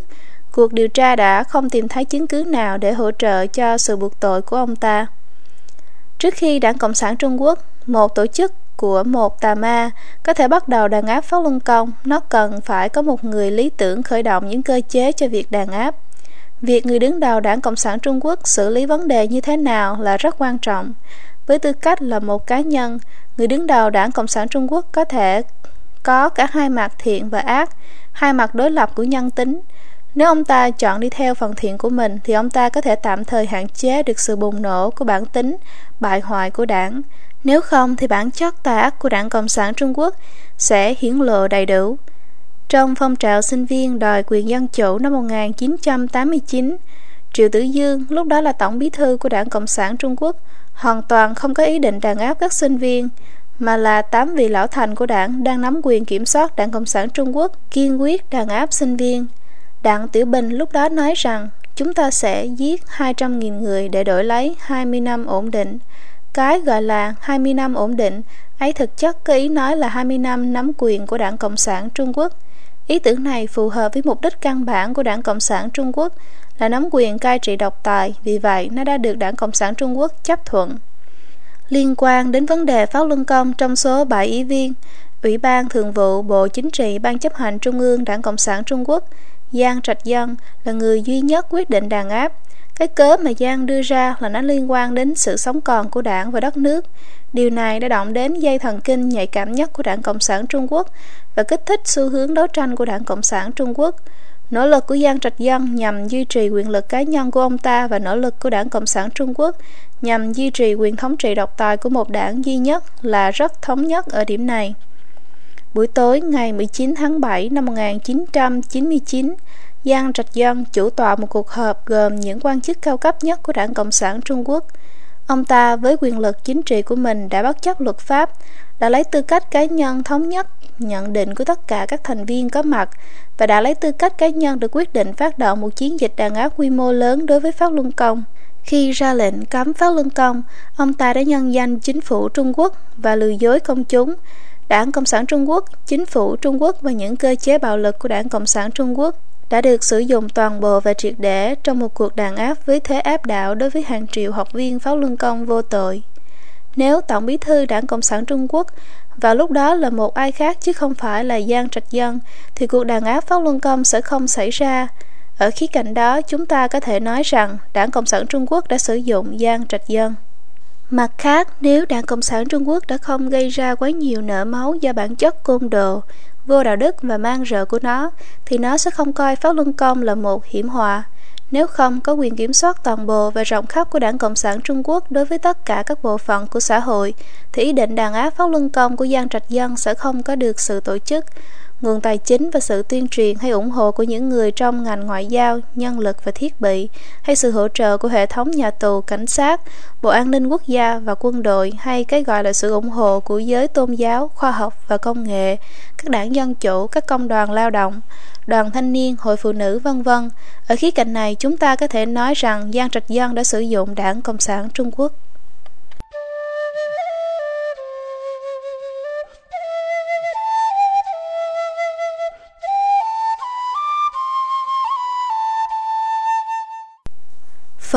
Cuộc điều tra đã không tìm thấy chứng cứ nào để hỗ trợ cho sự buộc tội của ông ta. Trước khi Đảng Cộng sản Trung Quốc, một tổ chức của một tà ma có thể bắt đầu đàn áp Pháp Luân Công, nó cần phải có một người lý tưởng khởi động những cơ chế cho việc đàn áp. Việc người đứng đầu Đảng Cộng sản Trung Quốc xử lý vấn đề như thế nào là rất quan trọng. Với tư cách là một cá nhân, người đứng đầu Đảng Cộng sản Trung Quốc có thể có cả hai mặt thiện và ác, hai mặt đối lập của nhân tính. Nếu ông ta chọn đi theo phần thiện của mình thì ông ta có thể tạm thời hạn chế được sự bùng nổ của bản tính, bại hoại của đảng. Nếu không thì bản chất tà ác của Đảng Cộng sản Trung Quốc sẽ hiển lộ đầy đủ. Trong phong trào sinh viên đòi quyền dân chủ năm 1989, Triệu Tử Dương, lúc đó là tổng bí thư của Đảng Cộng sản Trung Quốc, hoàn toàn không có ý định đàn áp các sinh viên, mà là tám vị lão thành của đảng đang nắm quyền kiểm soát Đảng Cộng sản Trung Quốc kiên quyết đàn áp sinh viên. Đặng Tiểu Bình lúc đó nói rằng chúng ta sẽ giết 200.000 người để đổi lấy 20 năm ổn định. Cái gọi là 20 năm ổn định ấy thực chất có ý nói là 20 năm nắm quyền của Đảng Cộng sản Trung Quốc. Ý tưởng này phù hợp với mục đích căn bản của Đảng Cộng sản Trung Quốc là nắm quyền cai trị độc tài, vì vậy nó đã được Đảng Cộng sản Trung Quốc chấp thuận. Liên quan đến vấn đề Pháo Luân Công trong số 7 ý viên, Ủy ban Thường vụ Bộ Chính trị Ban chấp hành Trung ương Đảng Cộng sản Trung Quốc Giang Trạch Dân là người duy nhất quyết định đàn áp. Cái cớ mà Giang đưa ra là nó liên quan đến sự sống còn của đảng và đất nước. Điều này đã động đến dây thần kinh nhạy cảm nhất của đảng Cộng sản Trung Quốc và kích thích xu hướng đấu tranh của đảng Cộng sản Trung Quốc. Nỗ lực của Giang Trạch Dân nhằm duy trì quyền lực cá nhân của ông ta và nỗ lực của đảng Cộng sản Trung Quốc nhằm duy trì quyền thống trị độc tài của một đảng duy nhất là rất thống nhất ở điểm này. Buổi tối ngày 19 tháng 7 năm 1999, Giang Trạch Dân chủ tọa một cuộc họp gồm những quan chức cao cấp nhất của Đảng Cộng sản Trung Quốc. Ông ta với quyền lực chính trị của mình đã bất chấp luật pháp, đã lấy tư cách cá nhân thống nhất nhận định của tất cả các thành viên có mặt và đã lấy tư cách cá nhân được quyết định phát động một chiến dịch đàn áp quy mô lớn đối với Pháp Luân Công. Khi ra lệnh cấm Pháp Luân Công, ông ta đã nhân danh chính phủ Trung Quốc và lừa dối công chúng, Đảng Cộng sản Trung Quốc, chính phủ Trung Quốc và những cơ chế bạo lực của Đảng Cộng sản Trung Quốc đã được sử dụng toàn bộ và triệt để trong một cuộc đàn áp với thế áp đảo đối với hàng triệu học viên pháo luân công vô tội. Nếu Tổng bí thư Đảng Cộng sản Trung Quốc vào lúc đó là một ai khác chứ không phải là Giang Trạch Dân, thì cuộc đàn áp pháo luân công sẽ không xảy ra. Ở khía cạnh đó, chúng ta có thể nói rằng Đảng Cộng sản Trung Quốc đã sử dụng Giang Trạch Dân. Mặt khác, nếu Đảng Cộng sản Trung Quốc đã không gây ra quá nhiều nợ máu do bản chất côn đồ, vô đạo đức và mang rợ của nó, thì nó sẽ không coi Pháp Luân Công là một hiểm họa. Nếu không có quyền kiểm soát toàn bộ và rộng khắp của Đảng Cộng sản Trung Quốc đối với tất cả các bộ phận của xã hội, thì ý định đàn áp Pháp Luân Công của Giang Trạch Dân sẽ không có được sự tổ chức nguồn tài chính và sự tuyên truyền hay ủng hộ của những người trong ngành ngoại giao, nhân lực và thiết bị, hay sự hỗ trợ của hệ thống nhà tù, cảnh sát, Bộ An ninh Quốc gia và quân đội, hay cái gọi là sự ủng hộ của giới tôn giáo, khoa học và công nghệ, các đảng dân chủ, các công đoàn lao động, đoàn thanh niên, hội phụ nữ, vân vân. Ở khía cạnh này, chúng ta có thể nói rằng Giang Trạch Dân đã sử dụng đảng Cộng sản Trung Quốc.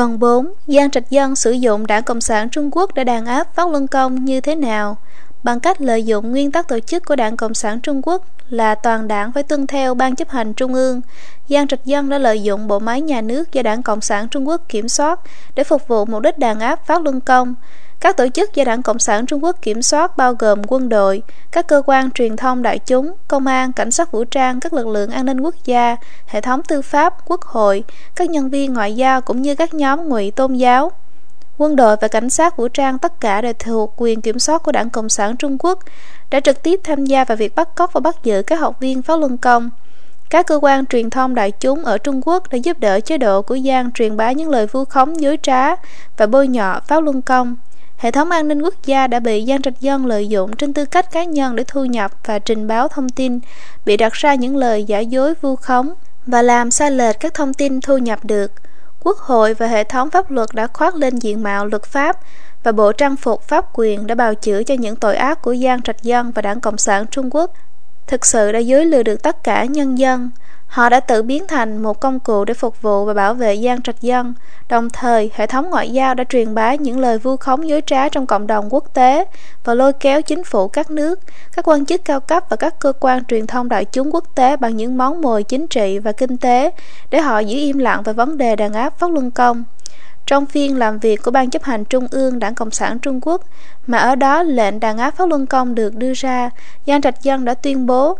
Phần 4. Giang Trạch Dân sử dụng Đảng Cộng sản Trung Quốc để đàn áp Pháp Luân Công như thế nào? Bằng cách lợi dụng nguyên tắc tổ chức của Đảng Cộng sản Trung Quốc là toàn đảng phải tuân theo Ban chấp hành Trung ương, Giang Trạch Dân đã lợi dụng bộ máy nhà nước do Đảng Cộng sản Trung Quốc kiểm soát để phục vụ mục đích đàn áp Pháp Luân Công. Các tổ chức do Đảng Cộng sản Trung Quốc kiểm soát bao gồm quân đội, các cơ quan truyền thông đại chúng, công an, cảnh sát vũ trang, các lực lượng an ninh quốc gia, hệ thống tư pháp, quốc hội, các nhân viên ngoại giao cũng như các nhóm ngụy tôn giáo. Quân đội và cảnh sát vũ trang tất cả đều thuộc quyền kiểm soát của Đảng Cộng sản Trung Quốc, đã trực tiếp tham gia vào việc bắt cóc và bắt giữ các học viên pháo luân công. Các cơ quan truyền thông đại chúng ở Trung Quốc đã giúp đỡ chế độ của Giang truyền bá những lời vu khống dối trá và bôi nhọ pháo luân công. Hệ thống an ninh quốc gia đã bị Giang Trạch Dân lợi dụng trên tư cách cá nhân để thu nhập và trình báo thông tin, bị đặt ra những lời giả dối vu khống và làm sai lệch các thông tin thu nhập được. Quốc hội và hệ thống pháp luật đã khoác lên diện mạo luật pháp và bộ trang phục pháp quyền đã bào chữa cho những tội ác của Giang Trạch Dân và Đảng Cộng sản Trung Quốc. Thực sự đã dối lừa được tất cả nhân dân. Họ đã tự biến thành một công cụ để phục vụ và bảo vệ gian Trạch Dân. Đồng thời, hệ thống ngoại giao đã truyền bá những lời vu khống dối trá trong cộng đồng quốc tế và lôi kéo chính phủ các nước, các quan chức cao cấp và các cơ quan truyền thông đại chúng quốc tế bằng những món mồi chính trị và kinh tế để họ giữ im lặng về vấn đề đàn áp Pháp Luân Công. Trong phiên làm việc của Ban chấp hành Trung ương Đảng Cộng sản Trung Quốc, mà ở đó lệnh đàn áp Pháp Luân Công được đưa ra, Giang Trạch Dân đã tuyên bố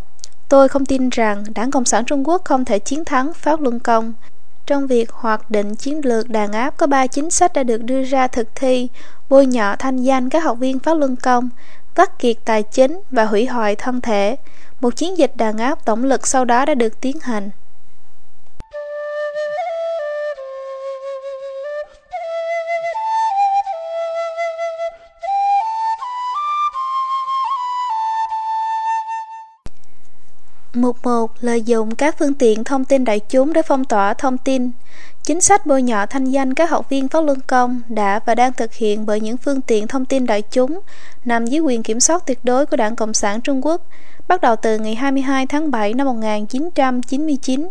Tôi không tin rằng Đảng Cộng sản Trung Quốc không thể chiến thắng Pháp Luân Công. Trong việc hoạch định chiến lược đàn áp có ba chính sách đã được đưa ra thực thi, bôi nhọ thanh danh các học viên Pháp Luân Công, vắt kiệt tài chính và hủy hoại thân thể. Một chiến dịch đàn áp tổng lực sau đó đã được tiến hành. Mục 1. Lợi dụng các phương tiện thông tin đại chúng để phong tỏa thông tin Chính sách bôi nhọ thanh danh các học viên Pháp Luân Công đã và đang thực hiện bởi những phương tiện thông tin đại chúng, nằm dưới quyền kiểm soát tuyệt đối của Đảng Cộng sản Trung Quốc, bắt đầu từ ngày 22 tháng 7 năm 1999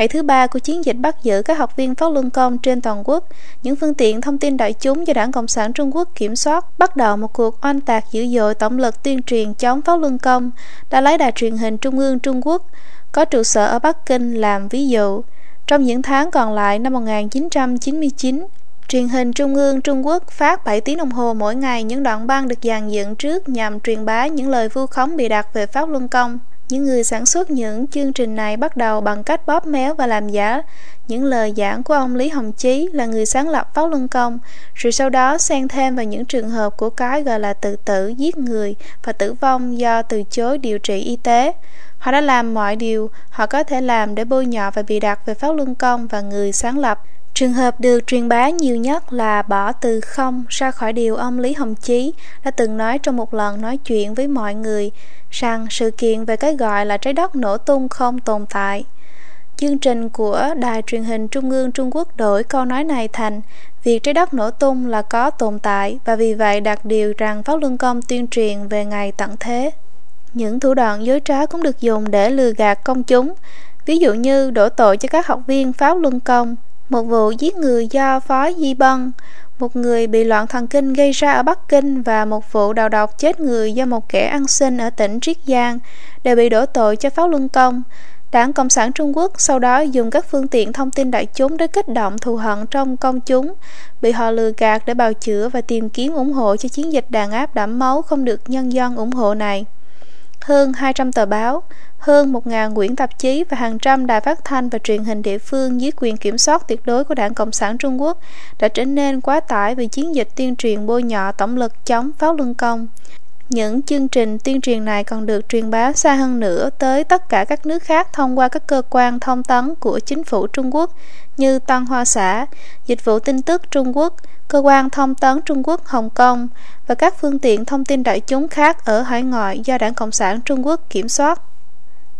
Ngày thứ ba của chiến dịch bắt giữ các học viên Pháp Luân Công trên toàn quốc, những phương tiện thông tin đại chúng do Đảng Cộng sản Trung Quốc kiểm soát bắt đầu một cuộc oanh tạc dữ dội tổng lực tuyên truyền chống Pháp Luân Công đã lấy đài truyền hình Trung ương Trung Quốc có trụ sở ở Bắc Kinh làm ví dụ. Trong những tháng còn lại năm 1999, Truyền hình Trung ương Trung Quốc phát 7 tiếng đồng hồ mỗi ngày những đoạn băng được dàn dựng trước nhằm truyền bá những lời vu khống bị đặt về Pháp Luân Công. Những người sản xuất những chương trình này bắt đầu bằng cách bóp méo và làm giả những lời giảng của ông Lý Hồng Chí là người sáng lập Pháp Luân Công, rồi sau đó xen thêm vào những trường hợp của cái gọi là tự tử, giết người và tử vong do từ chối điều trị y tế. Họ đã làm mọi điều họ có thể làm để bôi nhọ và bị đặt về Pháp Luân Công và người sáng lập. Trường hợp được truyền bá nhiều nhất là bỏ từ không ra khỏi điều ông Lý Hồng Chí đã từng nói trong một lần nói chuyện với mọi người rằng sự kiện về cái gọi là trái đất nổ tung không tồn tại. Chương trình của Đài truyền hình Trung ương Trung Quốc đổi câu nói này thành việc trái đất nổ tung là có tồn tại và vì vậy đặt điều rằng Pháp Luân Công tuyên truyền về ngày tận thế. Những thủ đoạn dối trá cũng được dùng để lừa gạt công chúng, ví dụ như đổ tội cho các học viên Pháp Luân Công, một vụ giết người do Phó Di Bân, một người bị loạn thần kinh gây ra ở Bắc Kinh và một vụ đào độc chết người do một kẻ ăn xin ở tỉnh Triết Giang đều bị đổ tội cho Pháp Luân Công. Đảng Cộng sản Trung Quốc sau đó dùng các phương tiện thông tin đại chúng để kích động thù hận trong công chúng, bị họ lừa gạt để bào chữa và tìm kiếm ủng hộ cho chiến dịch đàn áp đẫm máu không được nhân dân ủng hộ này. Hơn 200 tờ báo, hơn 1.000 quyển tạp chí và hàng trăm đài phát thanh và truyền hình địa phương dưới quyền kiểm soát tuyệt đối của Đảng Cộng sản Trung Quốc đã trở nên quá tải vì chiến dịch tuyên truyền bôi nhọ tổng lực chống pháo Luân Công. Những chương trình tuyên truyền này còn được truyền bá xa hơn nữa tới tất cả các nước khác thông qua các cơ quan thông tấn của chính phủ Trung Quốc như Tân Hoa Xã, Dịch vụ tin tức Trung Quốc, Cơ quan Thông tấn Trung Quốc Hồng Kông và các phương tiện thông tin đại chúng khác ở hải ngoại do Đảng Cộng sản Trung Quốc kiểm soát.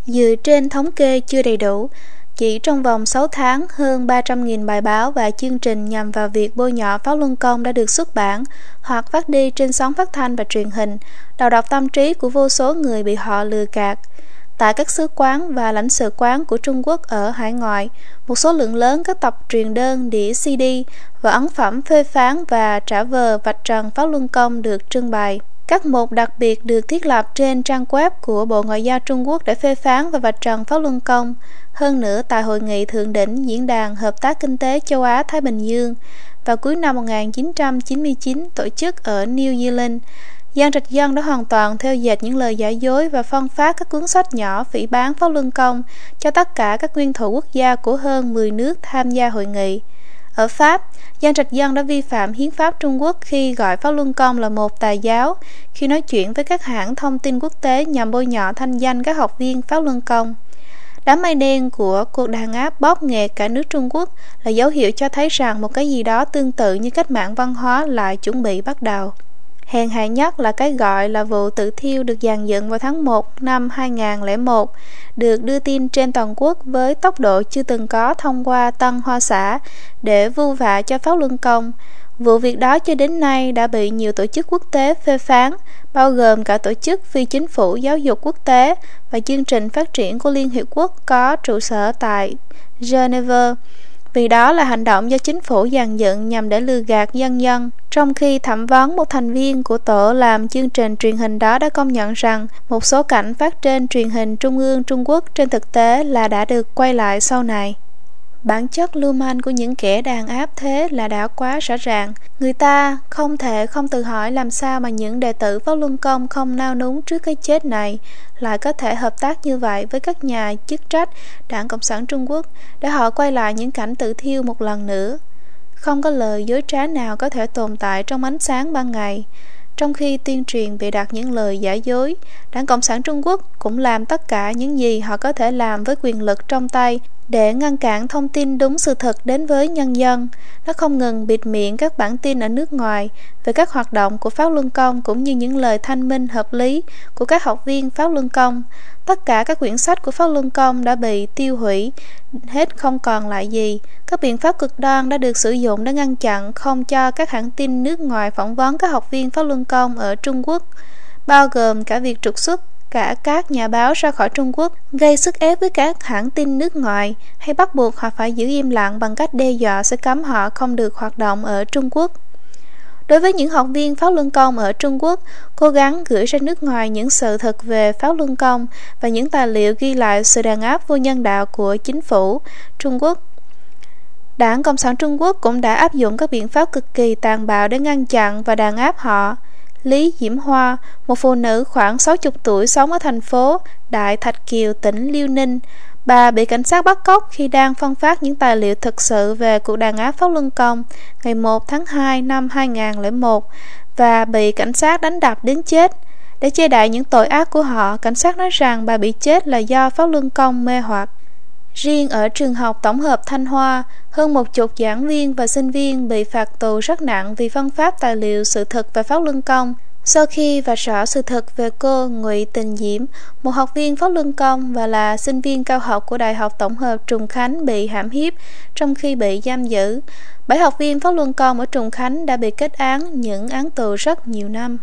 Dựa trên thống kê chưa đầy đủ, chỉ trong vòng 6 tháng, hơn 300.000 bài báo và chương trình nhằm vào việc bôi nhọ Pháp Luân Công đã được xuất bản hoặc phát đi trên sóng phát thanh và truyền hình, đào độc tâm trí của vô số người bị họ lừa gạt. Tại các sứ quán và lãnh sự quán của Trung Quốc ở hải ngoại, một số lượng lớn các tập truyền đơn, đĩa CD và ấn phẩm phê phán và trả vờ vạch trần Pháp Luân Công được trưng bày. Các mục đặc biệt được thiết lập trên trang web của Bộ Ngoại giao Trung Quốc để phê phán và vạch trần Pháp Luân Công. Hơn nữa, tại hội nghị thượng đỉnh Diễn đàn Hợp tác Kinh tế Châu Á-Thái Bình Dương vào cuối năm 1999 tổ chức ở New Zealand, Giang Trạch Dân đã hoàn toàn theo dệt những lời giả dối và phân phát các cuốn sách nhỏ phỉ bán Pháp Luân Công cho tất cả các nguyên thủ quốc gia của hơn 10 nước tham gia hội nghị. Ở Pháp, Giang Trạch Dân đã vi phạm hiến pháp Trung Quốc khi gọi Pháp Luân Công là một tà giáo, khi nói chuyện với các hãng thông tin quốc tế nhằm bôi nhọ thanh danh các học viên Pháp Luân Công. Đám mây đen của cuộc đàn áp bóp nghẹt cả nước Trung Quốc là dấu hiệu cho thấy rằng một cái gì đó tương tự như cách mạng văn hóa lại chuẩn bị bắt đầu. Hèn hạ nhất là cái gọi là vụ tự thiêu được dàn dựng vào tháng 1 năm 2001, được đưa tin trên toàn quốc với tốc độ chưa từng có thông qua Tân Hoa Xã để vu vạ cho Pháp Luân Công. Vụ việc đó cho đến nay đã bị nhiều tổ chức quốc tế phê phán, bao gồm cả tổ chức phi chính phủ giáo dục quốc tế và chương trình phát triển của Liên Hiệp Quốc có trụ sở tại Geneva vì đó là hành động do chính phủ dàn dựng nhằm để lừa gạt dân dân. Trong khi thẩm vấn một thành viên của tổ làm chương trình truyền hình đó đã công nhận rằng một số cảnh phát trên truyền hình trung ương Trung Quốc trên thực tế là đã được quay lại sau này. Bản chất lưu manh của những kẻ đàn áp thế là đã quá rõ ràng. Người ta không thể không tự hỏi làm sao mà những đệ tử Pháp Luân Công không nao núng trước cái chết này lại có thể hợp tác như vậy với các nhà chức trách Đảng Cộng sản Trung Quốc để họ quay lại những cảnh tự thiêu một lần nữa. Không có lời dối trá nào có thể tồn tại trong ánh sáng ban ngày. Trong khi tuyên truyền bị đặt những lời giả dối, Đảng Cộng sản Trung Quốc cũng làm tất cả những gì họ có thể làm với quyền lực trong tay để ngăn cản thông tin đúng sự thật đến với nhân dân. Nó không ngừng bịt miệng các bản tin ở nước ngoài về các hoạt động của Pháp Luân Công cũng như những lời thanh minh hợp lý của các học viên Pháp Luân Công. Tất cả các quyển sách của Pháp Luân Công đã bị tiêu hủy, hết không còn lại gì. Các biện pháp cực đoan đã được sử dụng để ngăn chặn không cho các hãng tin nước ngoài phỏng vấn các học viên Pháp Luân Công ở Trung Quốc, bao gồm cả việc trục xuất cả các nhà báo ra khỏi Trung Quốc, gây sức ép với các hãng tin nước ngoài hay bắt buộc họ phải giữ im lặng bằng cách đe dọa sẽ cấm họ không được hoạt động ở Trung Quốc. Đối với những học viên Pháp Luân Công ở Trung Quốc, cố gắng gửi ra nước ngoài những sự thật về Pháp Luân Công và những tài liệu ghi lại sự đàn áp vô nhân đạo của chính phủ Trung Quốc. Đảng Cộng sản Trung Quốc cũng đã áp dụng các biện pháp cực kỳ tàn bạo để ngăn chặn và đàn áp họ. Lý Diễm Hoa, một phụ nữ khoảng 60 tuổi sống ở thành phố Đại Thạch Kiều, tỉnh Liêu Ninh. Bà bị cảnh sát bắt cóc khi đang phân phát những tài liệu thực sự về cuộc đàn áp Pháp Luân Công ngày 1 tháng 2 năm 2001 và bị cảnh sát đánh đập đến chết. Để che đậy những tội ác của họ, cảnh sát nói rằng bà bị chết là do Pháp Luân Công mê hoặc. Riêng ở trường học tổng hợp Thanh Hoa, hơn một chục giảng viên và sinh viên bị phạt tù rất nặng vì phân phát tài liệu sự thật và Pháp Luân Công. Sau khi và rõ sự thật về cô Ngụy Tình Diễm, một học viên Pháp Luân Công và là sinh viên cao học của Đại học Tổng hợp Trùng Khánh bị hãm hiếp trong khi bị giam giữ, bảy học viên Pháp Luân Công ở Trùng Khánh đã bị kết án những án tù rất nhiều năm.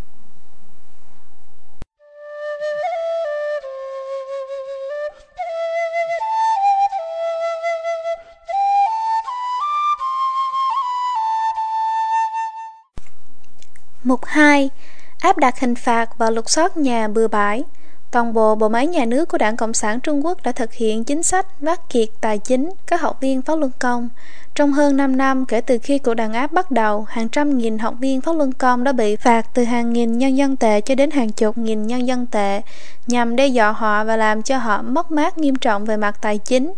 Mục 2. Áp đặt hình phạt và lục soát nhà bừa bãi Toàn bộ bộ máy nhà nước của Đảng Cộng sản Trung Quốc đã thực hiện chính sách vắt kiệt tài chính các học viên Pháp Luân Công. Trong hơn 5 năm kể từ khi cuộc đàn áp bắt đầu, hàng trăm nghìn học viên Pháp Luân Công đã bị phạt từ hàng nghìn nhân dân tệ cho đến hàng chục nghìn nhân dân tệ nhằm đe dọa họ và làm cho họ mất mát nghiêm trọng về mặt tài chính.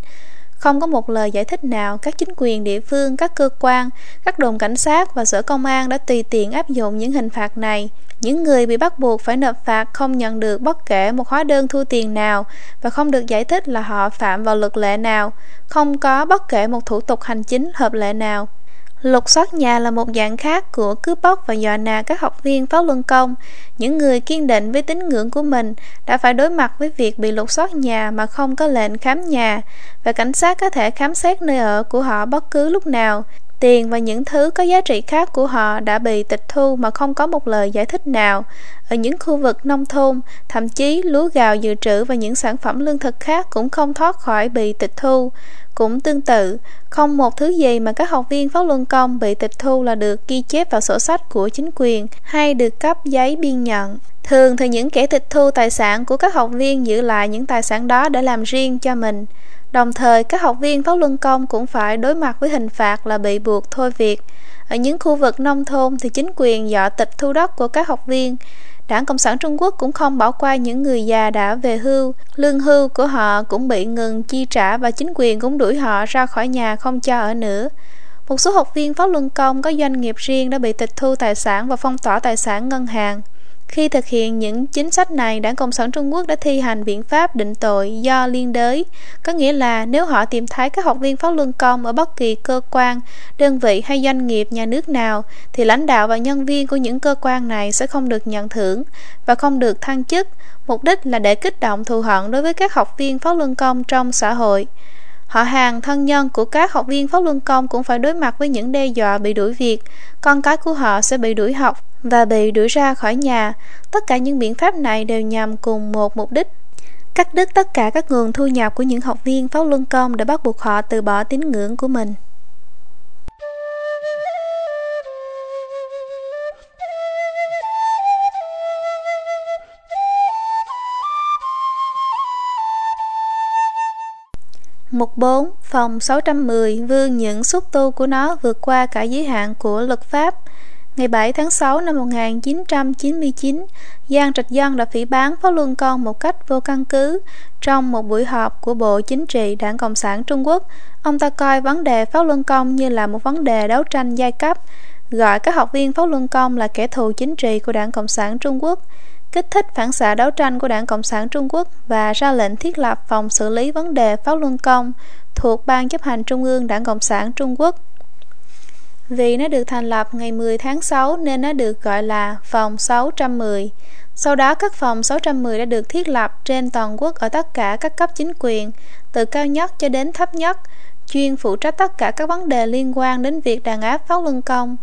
Không có một lời giải thích nào, các chính quyền địa phương, các cơ quan, các đồn cảnh sát và sở công an đã tùy tiện áp dụng những hình phạt này. Những người bị bắt buộc phải nộp phạt không nhận được bất kể một hóa đơn thu tiền nào và không được giải thích là họ phạm vào luật lệ nào, không có bất kể một thủ tục hành chính hợp lệ nào. Lục soát nhà là một dạng khác của cướp bóc và dọa nạt các học viên Pháp Luân Công. Những người kiên định với tín ngưỡng của mình đã phải đối mặt với việc bị lục soát nhà mà không có lệnh khám nhà và cảnh sát có thể khám xét nơi ở của họ bất cứ lúc nào. Tiền và những thứ có giá trị khác của họ đã bị tịch thu mà không có một lời giải thích nào. Ở những khu vực nông thôn, thậm chí lúa gạo dự trữ và những sản phẩm lương thực khác cũng không thoát khỏi bị tịch thu. Cũng tương tự, không một thứ gì mà các học viên Pháp Luân Công bị tịch thu là được ghi chép vào sổ sách của chính quyền hay được cấp giấy biên nhận. Thường thì những kẻ tịch thu tài sản của các học viên giữ lại những tài sản đó để làm riêng cho mình. Đồng thời, các học viên Pháp Luân Công cũng phải đối mặt với hình phạt là bị buộc thôi việc. Ở những khu vực nông thôn thì chính quyền dọ tịch thu đất của các học viên. Đảng Cộng sản Trung Quốc cũng không bỏ qua những người già đã về hưu, lương hưu của họ cũng bị ngừng chi trả và chính quyền cũng đuổi họ ra khỏi nhà không cho ở nữa. Một số học viên Pháp Luân Công có doanh nghiệp riêng đã bị tịch thu tài sản và phong tỏa tài sản ngân hàng. Khi thực hiện những chính sách này, Đảng Cộng sản Trung Quốc đã thi hành biện pháp định tội do liên đới, có nghĩa là nếu họ tìm thấy các học viên Pháp Luân Công ở bất kỳ cơ quan, đơn vị hay doanh nghiệp nhà nước nào, thì lãnh đạo và nhân viên của những cơ quan này sẽ không được nhận thưởng và không được thăng chức, mục đích là để kích động thù hận đối với các học viên Pháp Luân Công trong xã hội. Họ hàng, thân nhân của các học viên Pháp Luân Công cũng phải đối mặt với những đe dọa bị đuổi việc, con cái của họ sẽ bị đuổi học và bị đuổi ra khỏi nhà. Tất cả những biện pháp này đều nhằm cùng một mục đích cắt đứt tất cả các nguồn thu nhập của những học viên Pháp Luân Công để bắt buộc họ từ bỏ tín ngưỡng của mình. 14 Phòng 610 Vương những xúc tu của nó vượt qua cả giới hạn của luật pháp Ngày 7 tháng 6 năm 1999, Giang Trạch Dân đã phỉ bán Pháp Luân Công một cách vô căn cứ. Trong một buổi họp của Bộ Chính trị Đảng Cộng sản Trung Quốc, ông ta coi vấn đề Pháp Luân Công như là một vấn đề đấu tranh giai cấp, gọi các học viên Pháp Luân Công là kẻ thù chính trị của Đảng Cộng sản Trung Quốc, kích thích phản xạ đấu tranh của Đảng Cộng sản Trung Quốc và ra lệnh thiết lập phòng xử lý vấn đề Pháp Luân Công, thuộc Ban chấp hành Trung ương Đảng Cộng sản Trung Quốc. Vì nó được thành lập ngày 10 tháng 6 nên nó được gọi là phòng 610. Sau đó các phòng 610 đã được thiết lập trên toàn quốc ở tất cả các cấp chính quyền, từ cao nhất cho đến thấp nhất, chuyên phụ trách tất cả các vấn đề liên quan đến việc đàn áp Pháp luân công,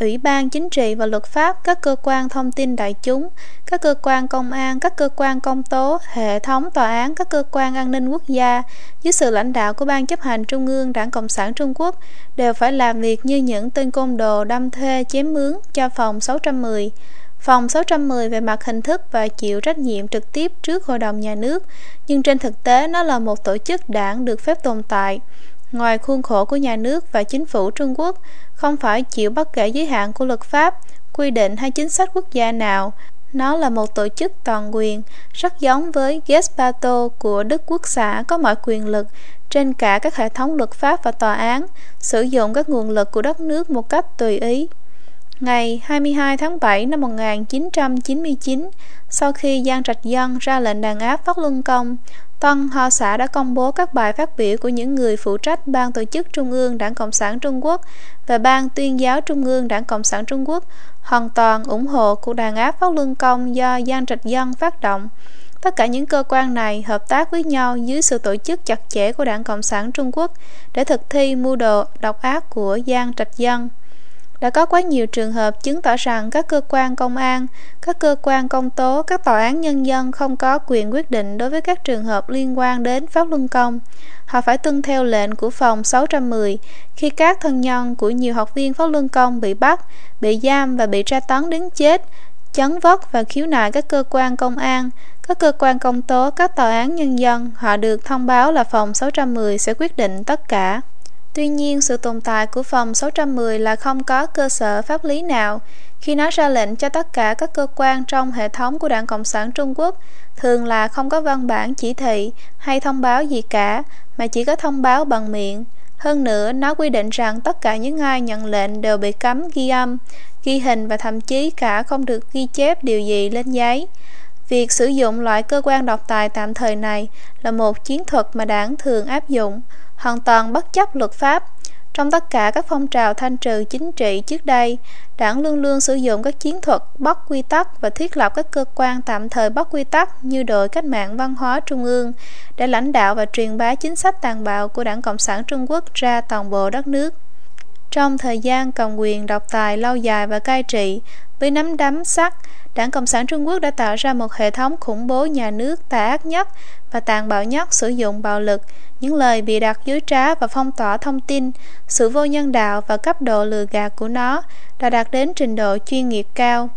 Ủy ban Chính trị và Luật pháp, các cơ quan thông tin đại chúng, các cơ quan công an, các cơ quan công tố, hệ thống tòa án, các cơ quan an ninh quốc gia, dưới sự lãnh đạo của Ban chấp hành Trung ương Đảng Cộng sản Trung Quốc, đều phải làm việc như những tên côn đồ đâm thuê chém mướn cho phòng 610. Phòng 610 về mặt hình thức và chịu trách nhiệm trực tiếp trước Hội đồng Nhà nước, nhưng trên thực tế nó là một tổ chức đảng được phép tồn tại. Ngoài khuôn khổ của nhà nước và chính phủ Trung Quốc, không phải chịu bất kể giới hạn của luật pháp, quy định hay chính sách quốc gia nào. Nó là một tổ chức toàn quyền, rất giống với Gestapo của Đức Quốc xã có mọi quyền lực trên cả các hệ thống luật pháp và tòa án, sử dụng các nguồn lực của đất nước một cách tùy ý. Ngày 22 tháng 7 năm 1999, sau khi Giang Trạch Dân ra lệnh đàn áp Phát Luân Công, Tân Hoa xã đã công bố các bài phát biểu của những người phụ trách Ban tổ chức Trung ương Đảng Cộng sản Trung Quốc và Ban tuyên giáo Trung ương Đảng Cộng sản Trung Quốc hoàn toàn ủng hộ cuộc đàn áp Pháp Luân Công do Giang Trạch Dân phát động. Tất cả những cơ quan này hợp tác với nhau dưới sự tổ chức chặt chẽ của Đảng Cộng sản Trung Quốc để thực thi mưu đồ độc ác của Giang Trạch Dân đã có quá nhiều trường hợp chứng tỏ rằng các cơ quan công an, các cơ quan công tố, các tòa án nhân dân không có quyền quyết định đối với các trường hợp liên quan đến Pháp Luân Công. Họ phải tuân theo lệnh của phòng 610 khi các thân nhân của nhiều học viên Pháp Luân Công bị bắt, bị giam và bị tra tấn đến chết, chấn vất và khiếu nại các cơ quan công an, các cơ quan công tố, các tòa án nhân dân, họ được thông báo là phòng 610 sẽ quyết định tất cả. Tuy nhiên, sự tồn tại của phòng 610 là không có cơ sở pháp lý nào khi nó ra lệnh cho tất cả các cơ quan trong hệ thống của Đảng Cộng sản Trung Quốc thường là không có văn bản chỉ thị hay thông báo gì cả mà chỉ có thông báo bằng miệng. Hơn nữa, nó quy định rằng tất cả những ai nhận lệnh đều bị cấm ghi âm, ghi hình và thậm chí cả không được ghi chép điều gì lên giấy. Việc sử dụng loại cơ quan độc tài tạm thời này là một chiến thuật mà đảng thường áp dụng hoàn toàn bất chấp luật pháp. Trong tất cả các phong trào thanh trừ chính trị trước đây, đảng luôn luôn sử dụng các chiến thuật bất quy tắc và thiết lập các cơ quan tạm thời bất quy tắc như đội cách mạng văn hóa trung ương để lãnh đạo và truyền bá chính sách tàn bạo của đảng Cộng sản Trung Quốc ra toàn bộ đất nước. Trong thời gian cầm quyền độc tài lâu dài và cai trị, với nắm đấm sắt, Đảng Cộng sản Trung Quốc đã tạo ra một hệ thống khủng bố nhà nước tà ác nhất và tàn bạo nhất sử dụng bạo lực, những lời bị đặt dối trá và phong tỏa thông tin, sự vô nhân đạo và cấp độ lừa gạt của nó đã đạt đến trình độ chuyên nghiệp cao.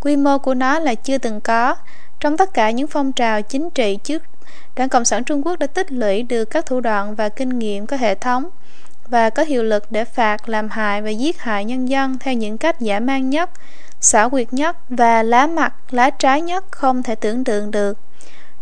Quy mô của nó là chưa từng có. Trong tất cả những phong trào chính trị trước, Đảng Cộng sản Trung Quốc đã tích lũy được các thủ đoạn và kinh nghiệm có hệ thống và có hiệu lực để phạt, làm hại và giết hại nhân dân theo những cách giả man nhất, xảo quyệt nhất và lá mặt, lá trái nhất không thể tưởng tượng được.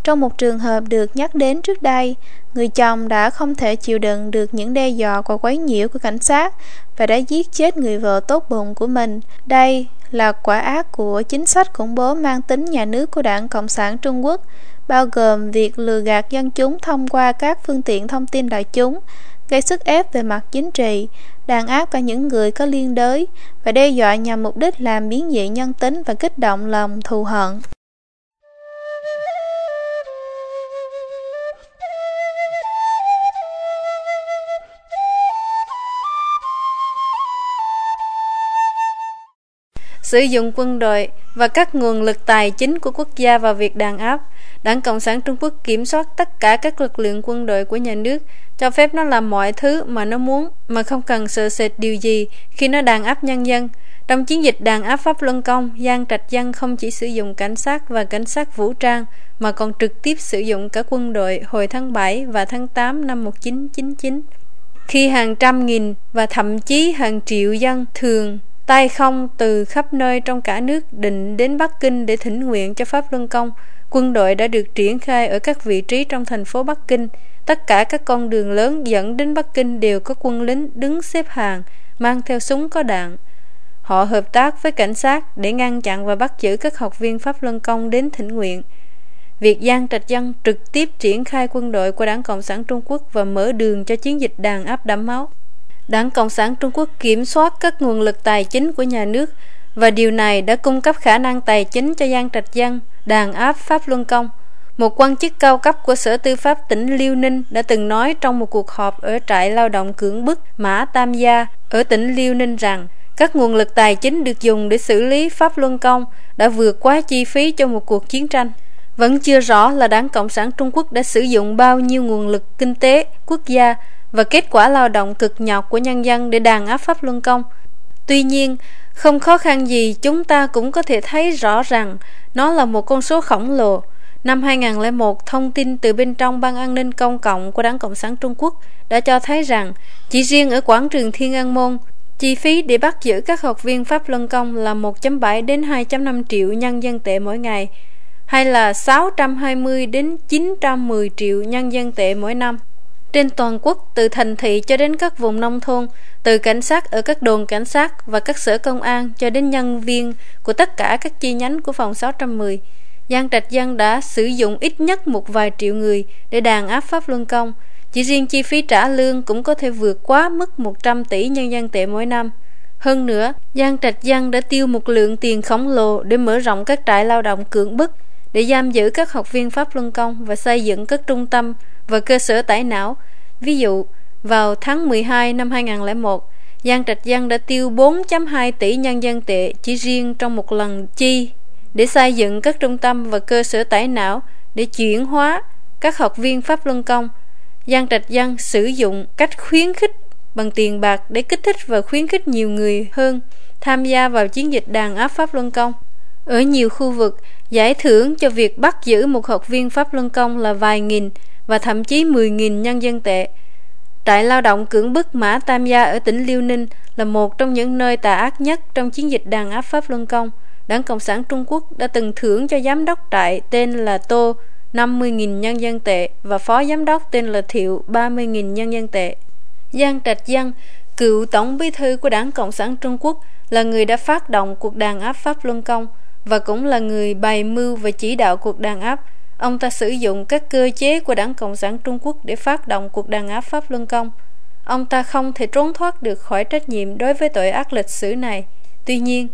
Trong một trường hợp được nhắc đến trước đây, người chồng đã không thể chịu đựng được những đe dọa và quấy nhiễu của cảnh sát và đã giết chết người vợ tốt bụng của mình. Đây là quả ác của chính sách khủng bố mang tính nhà nước của Đảng Cộng sản Trung Quốc, bao gồm việc lừa gạt dân chúng thông qua các phương tiện thông tin đại chúng, gây sức ép về mặt chính trị, đàn áp cả những người có liên đới và đe dọa nhằm mục đích làm biến dị nhân tính và kích động lòng thù hận. Sử dụng quân đội và các nguồn lực tài chính của quốc gia vào việc đàn áp. Đảng Cộng sản Trung Quốc kiểm soát tất cả các lực lượng quân đội của nhà nước, cho phép nó làm mọi thứ mà nó muốn, mà không cần sợ sệt điều gì khi nó đàn áp nhân dân. Trong chiến dịch đàn áp Pháp Luân Công, Giang Trạch Dân không chỉ sử dụng cảnh sát và cảnh sát vũ trang, mà còn trực tiếp sử dụng cả quân đội hồi tháng 7 và tháng 8 năm 1999. Khi hàng trăm nghìn và thậm chí hàng triệu dân thường tay không từ khắp nơi trong cả nước định đến Bắc Kinh để thỉnh nguyện cho Pháp Luân Công. Quân đội đã được triển khai ở các vị trí trong thành phố Bắc Kinh. Tất cả các con đường lớn dẫn đến Bắc Kinh đều có quân lính đứng xếp hàng, mang theo súng có đạn. Họ hợp tác với cảnh sát để ngăn chặn và bắt giữ các học viên Pháp Luân Công đến thỉnh nguyện. việc Giang Trạch Dân trực tiếp triển khai quân đội của Đảng Cộng sản Trung Quốc và mở đường cho chiến dịch đàn áp đẫm máu. Đảng Cộng sản Trung Quốc kiểm soát các nguồn lực tài chính của nhà nước và điều này đã cung cấp khả năng tài chính cho Giang Trạch Dân đàn áp Pháp Luân Công. Một quan chức cao cấp của Sở Tư pháp tỉnh Liêu Ninh đã từng nói trong một cuộc họp ở trại lao động cưỡng bức Mã Tam Gia ở tỉnh Liêu Ninh rằng các nguồn lực tài chính được dùng để xử lý Pháp Luân Công đã vượt quá chi phí cho một cuộc chiến tranh. Vẫn chưa rõ là Đảng Cộng sản Trung Quốc đã sử dụng bao nhiêu nguồn lực kinh tế, quốc gia và kết quả lao động cực nhọc của nhân dân để đàn áp Pháp Luân Công. Tuy nhiên, không khó khăn gì chúng ta cũng có thể thấy rõ rằng nó là một con số khổng lồ. Năm 2001, thông tin từ bên trong Ban an ninh công cộng của Đảng Cộng sản Trung Quốc đã cho thấy rằng chỉ riêng ở quảng trường Thiên An Môn, chi phí để bắt giữ các học viên Pháp Luân Công là 1.7 đến 2.5 triệu nhân dân tệ mỗi ngày, hay là 620 đến 910 triệu nhân dân tệ mỗi năm. Trên toàn quốc, từ thành thị cho đến các vùng nông thôn, từ cảnh sát ở các đồn cảnh sát và các sở công an cho đến nhân viên của tất cả các chi nhánh của phòng 610, Giang Trạch Dân đã sử dụng ít nhất một vài triệu người để đàn áp Pháp Luân Công. Chỉ riêng chi phí trả lương cũng có thể vượt quá mức 100 tỷ nhân dân tệ mỗi năm. Hơn nữa, Giang Trạch Dân đã tiêu một lượng tiền khổng lồ để mở rộng các trại lao động cưỡng bức, để giam giữ các học viên Pháp Luân Công và xây dựng các trung tâm và cơ sở tải não. Ví dụ, vào tháng 12 năm 2001, Giang Trạch Dân đã tiêu 4.2 tỷ nhân dân tệ chỉ riêng trong một lần chi để xây dựng các trung tâm và cơ sở tải não để chuyển hóa các học viên Pháp Luân Công. Giang Trạch Dân sử dụng cách khuyến khích bằng tiền bạc để kích thích và khuyến khích nhiều người hơn tham gia vào chiến dịch đàn áp Pháp Luân Công. Ở nhiều khu vực, giải thưởng cho việc bắt giữ một học viên Pháp Luân Công là vài nghìn và thậm chí 10.000 nhân dân tệ. Trại lao động cưỡng bức Mã Tam Gia ở tỉnh Liêu Ninh là một trong những nơi tà ác nhất trong chiến dịch đàn áp Pháp Luân Công. Đảng Cộng sản Trung Quốc đã từng thưởng cho giám đốc trại tên là Tô 50.000 nhân dân tệ và phó giám đốc tên là Thiệu 30.000 nhân dân tệ. Giang Trạch Dân, cựu tổng bí thư của Đảng Cộng sản Trung Quốc, là người đã phát động cuộc đàn áp Pháp Luân Công và cũng là người bày mưu và chỉ đạo cuộc đàn áp Ông ta sử dụng các cơ chế của Đảng Cộng sản Trung Quốc để phát động cuộc đàn áp Pháp Luân Công. Ông ta không thể trốn thoát được khỏi trách nhiệm đối với tội ác lịch sử này. Tuy nhiên,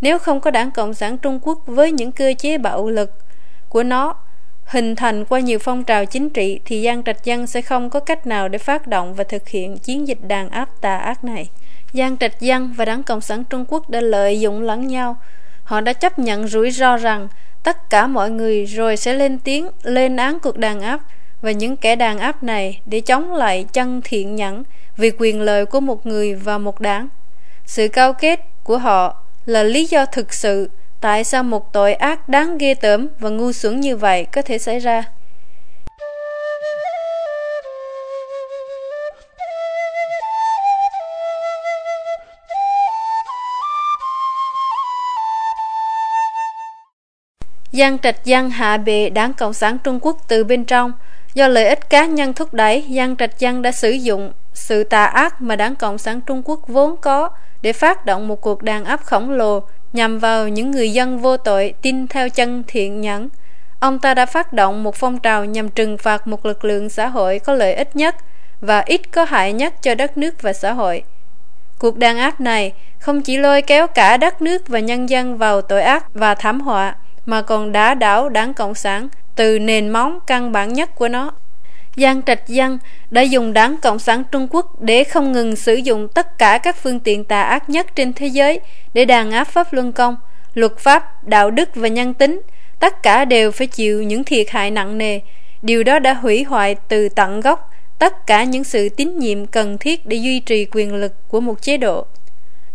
nếu không có Đảng Cộng sản Trung Quốc với những cơ chế bạo lực của nó hình thành qua nhiều phong trào chính trị thì Giang Trạch Dân sẽ không có cách nào để phát động và thực hiện chiến dịch đàn áp tà ác này. Giang Trạch Dân và Đảng Cộng sản Trung Quốc đã lợi dụng lẫn nhau. Họ đã chấp nhận rủi ro rằng tất cả mọi người rồi sẽ lên tiếng, lên án cuộc đàn áp và những kẻ đàn áp này, để chống lại chân thiện nhẫn, vì quyền lợi của một người và một đảng. Sự cao kết của họ là lý do thực sự tại sao một tội ác đáng ghê tởm và ngu xuẩn như vậy có thể xảy ra. Giang Trạch Giang hạ bệ đảng Cộng sản Trung Quốc từ bên trong. Do lợi ích cá nhân thúc đẩy, Giang Trạch Giang đã sử dụng sự tà ác mà đảng Cộng sản Trung Quốc vốn có để phát động một cuộc đàn áp khổng lồ nhằm vào những người dân vô tội tin theo chân thiện nhẫn. Ông ta đã phát động một phong trào nhằm trừng phạt một lực lượng xã hội có lợi ích nhất và ít có hại nhất cho đất nước và xã hội. Cuộc đàn áp này không chỉ lôi kéo cả đất nước và nhân dân vào tội ác và thảm họa, mà còn đá đảo đảng Cộng sản từ nền móng căn bản nhất của nó. Giang Trạch Dân đã dùng đảng Cộng sản Trung Quốc để không ngừng sử dụng tất cả các phương tiện tà ác nhất trên thế giới để đàn áp pháp luân công, luật pháp, đạo đức và nhân tính. Tất cả đều phải chịu những thiệt hại nặng nề. Điều đó đã hủy hoại từ tận gốc tất cả những sự tín nhiệm cần thiết để duy trì quyền lực của một chế độ.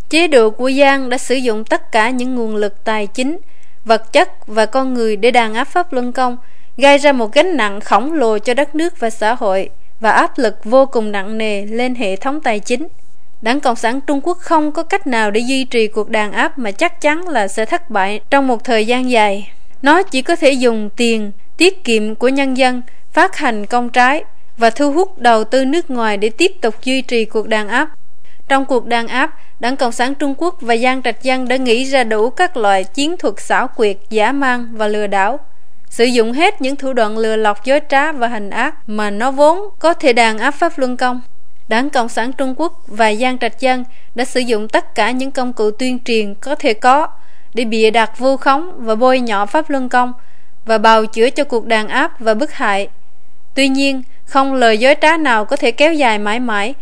Chế độ của Giang đã sử dụng tất cả những nguồn lực tài chính, vật chất và con người để đàn áp pháp luân công, gây ra một gánh nặng khổng lồ cho đất nước và xã hội và áp lực vô cùng nặng nề lên hệ thống tài chính. Đảng Cộng sản Trung Quốc không có cách nào để duy trì cuộc đàn áp mà chắc chắn là sẽ thất bại trong một thời gian dài. Nó chỉ có thể dùng tiền, tiết kiệm của nhân dân, phát hành công trái và thu hút đầu tư nước ngoài để tiếp tục duy trì cuộc đàn áp. Trong cuộc đàn áp, Đảng Cộng sản Trung Quốc và Giang Trạch Dân đã nghĩ ra đủ các loại chiến thuật xảo quyệt, giả mang và lừa đảo. sử dụng hết những thủ đoạn lừa lọc dối trá và hành ác mà nó vốn có thể đàn áp pháp luân công. Đảng Cộng sản Trung Quốc và Giang Trạch Dân đã sử dụng tất cả những công cụ tuyên truyền có thể có để bịa đặt vu khống và bôi nhọ Pháp Luân Công và bào chữa cho cuộc đàn áp và bức hại. Tuy nhiên, không lời dối trá nào có thể kéo dài mãi mãi.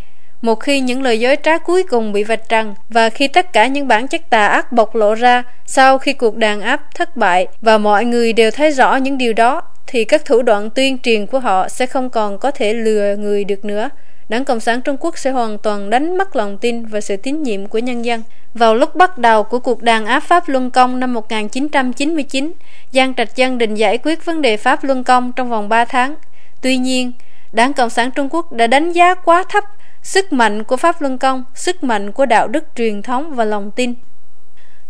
Một khi những lời dối trá cuối cùng bị vạch trần và khi tất cả những bản chất tà ác bộc lộ ra sau khi cuộc đàn áp thất bại và mọi người đều thấy rõ những điều đó thì các thủ đoạn tuyên truyền của họ sẽ không còn có thể lừa người được nữa. Đảng Cộng sản Trung Quốc sẽ hoàn toàn đánh mất lòng tin và sự tín nhiệm của nhân dân. Vào lúc bắt đầu của cuộc đàn áp Pháp Luân Công năm 1999, Giang Trạch Dân định giải quyết vấn đề Pháp Luân Công trong vòng 3 tháng. Tuy nhiên, Đảng Cộng sản Trung Quốc đã đánh giá quá thấp sức mạnh của Pháp Luân Công, sức mạnh của đạo đức truyền thống và lòng tin.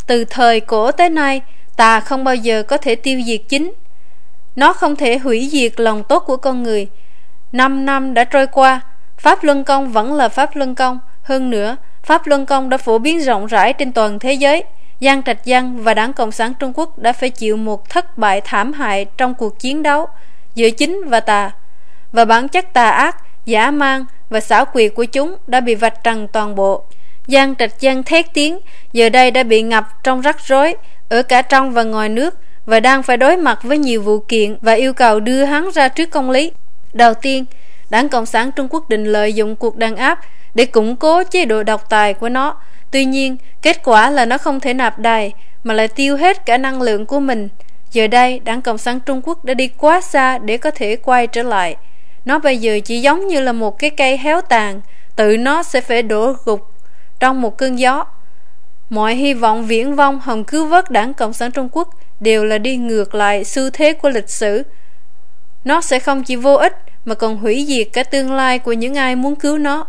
Từ thời cổ tới nay, tà không bao giờ có thể tiêu diệt chính. Nó không thể hủy diệt lòng tốt của con người. Năm năm đã trôi qua, Pháp Luân Công vẫn là Pháp Luân Công. Hơn nữa, Pháp Luân Công đã phổ biến rộng rãi trên toàn thế giới. Giang Trạch Dân và Đảng Cộng sản Trung Quốc đã phải chịu một thất bại thảm hại trong cuộc chiến đấu giữa chính và tà. Và bản chất tà ác, giả mang và xảo quyệt của chúng đã bị vạch trần toàn bộ. Giang Trạch Giang thét tiếng, giờ đây đã bị ngập trong rắc rối, ở cả trong và ngoài nước, và đang phải đối mặt với nhiều vụ kiện và yêu cầu đưa hắn ra trước công lý. Đầu tiên, Đảng Cộng sản Trung Quốc định lợi dụng cuộc đàn áp để củng cố chế độ độc tài của nó. Tuy nhiên, kết quả là nó không thể nạp đài mà lại tiêu hết cả năng lượng của mình. Giờ đây, Đảng Cộng sản Trung Quốc đã đi quá xa để có thể quay trở lại. Nó bây giờ chỉ giống như là một cái cây héo tàn, tự nó sẽ phải đổ gục trong một cơn gió. Mọi hy vọng viễn vông hồng cứu vớt Đảng Cộng sản Trung Quốc đều là đi ngược lại xu thế của lịch sử. Nó sẽ không chỉ vô ích mà còn hủy diệt cả tương lai của những ai muốn cứu nó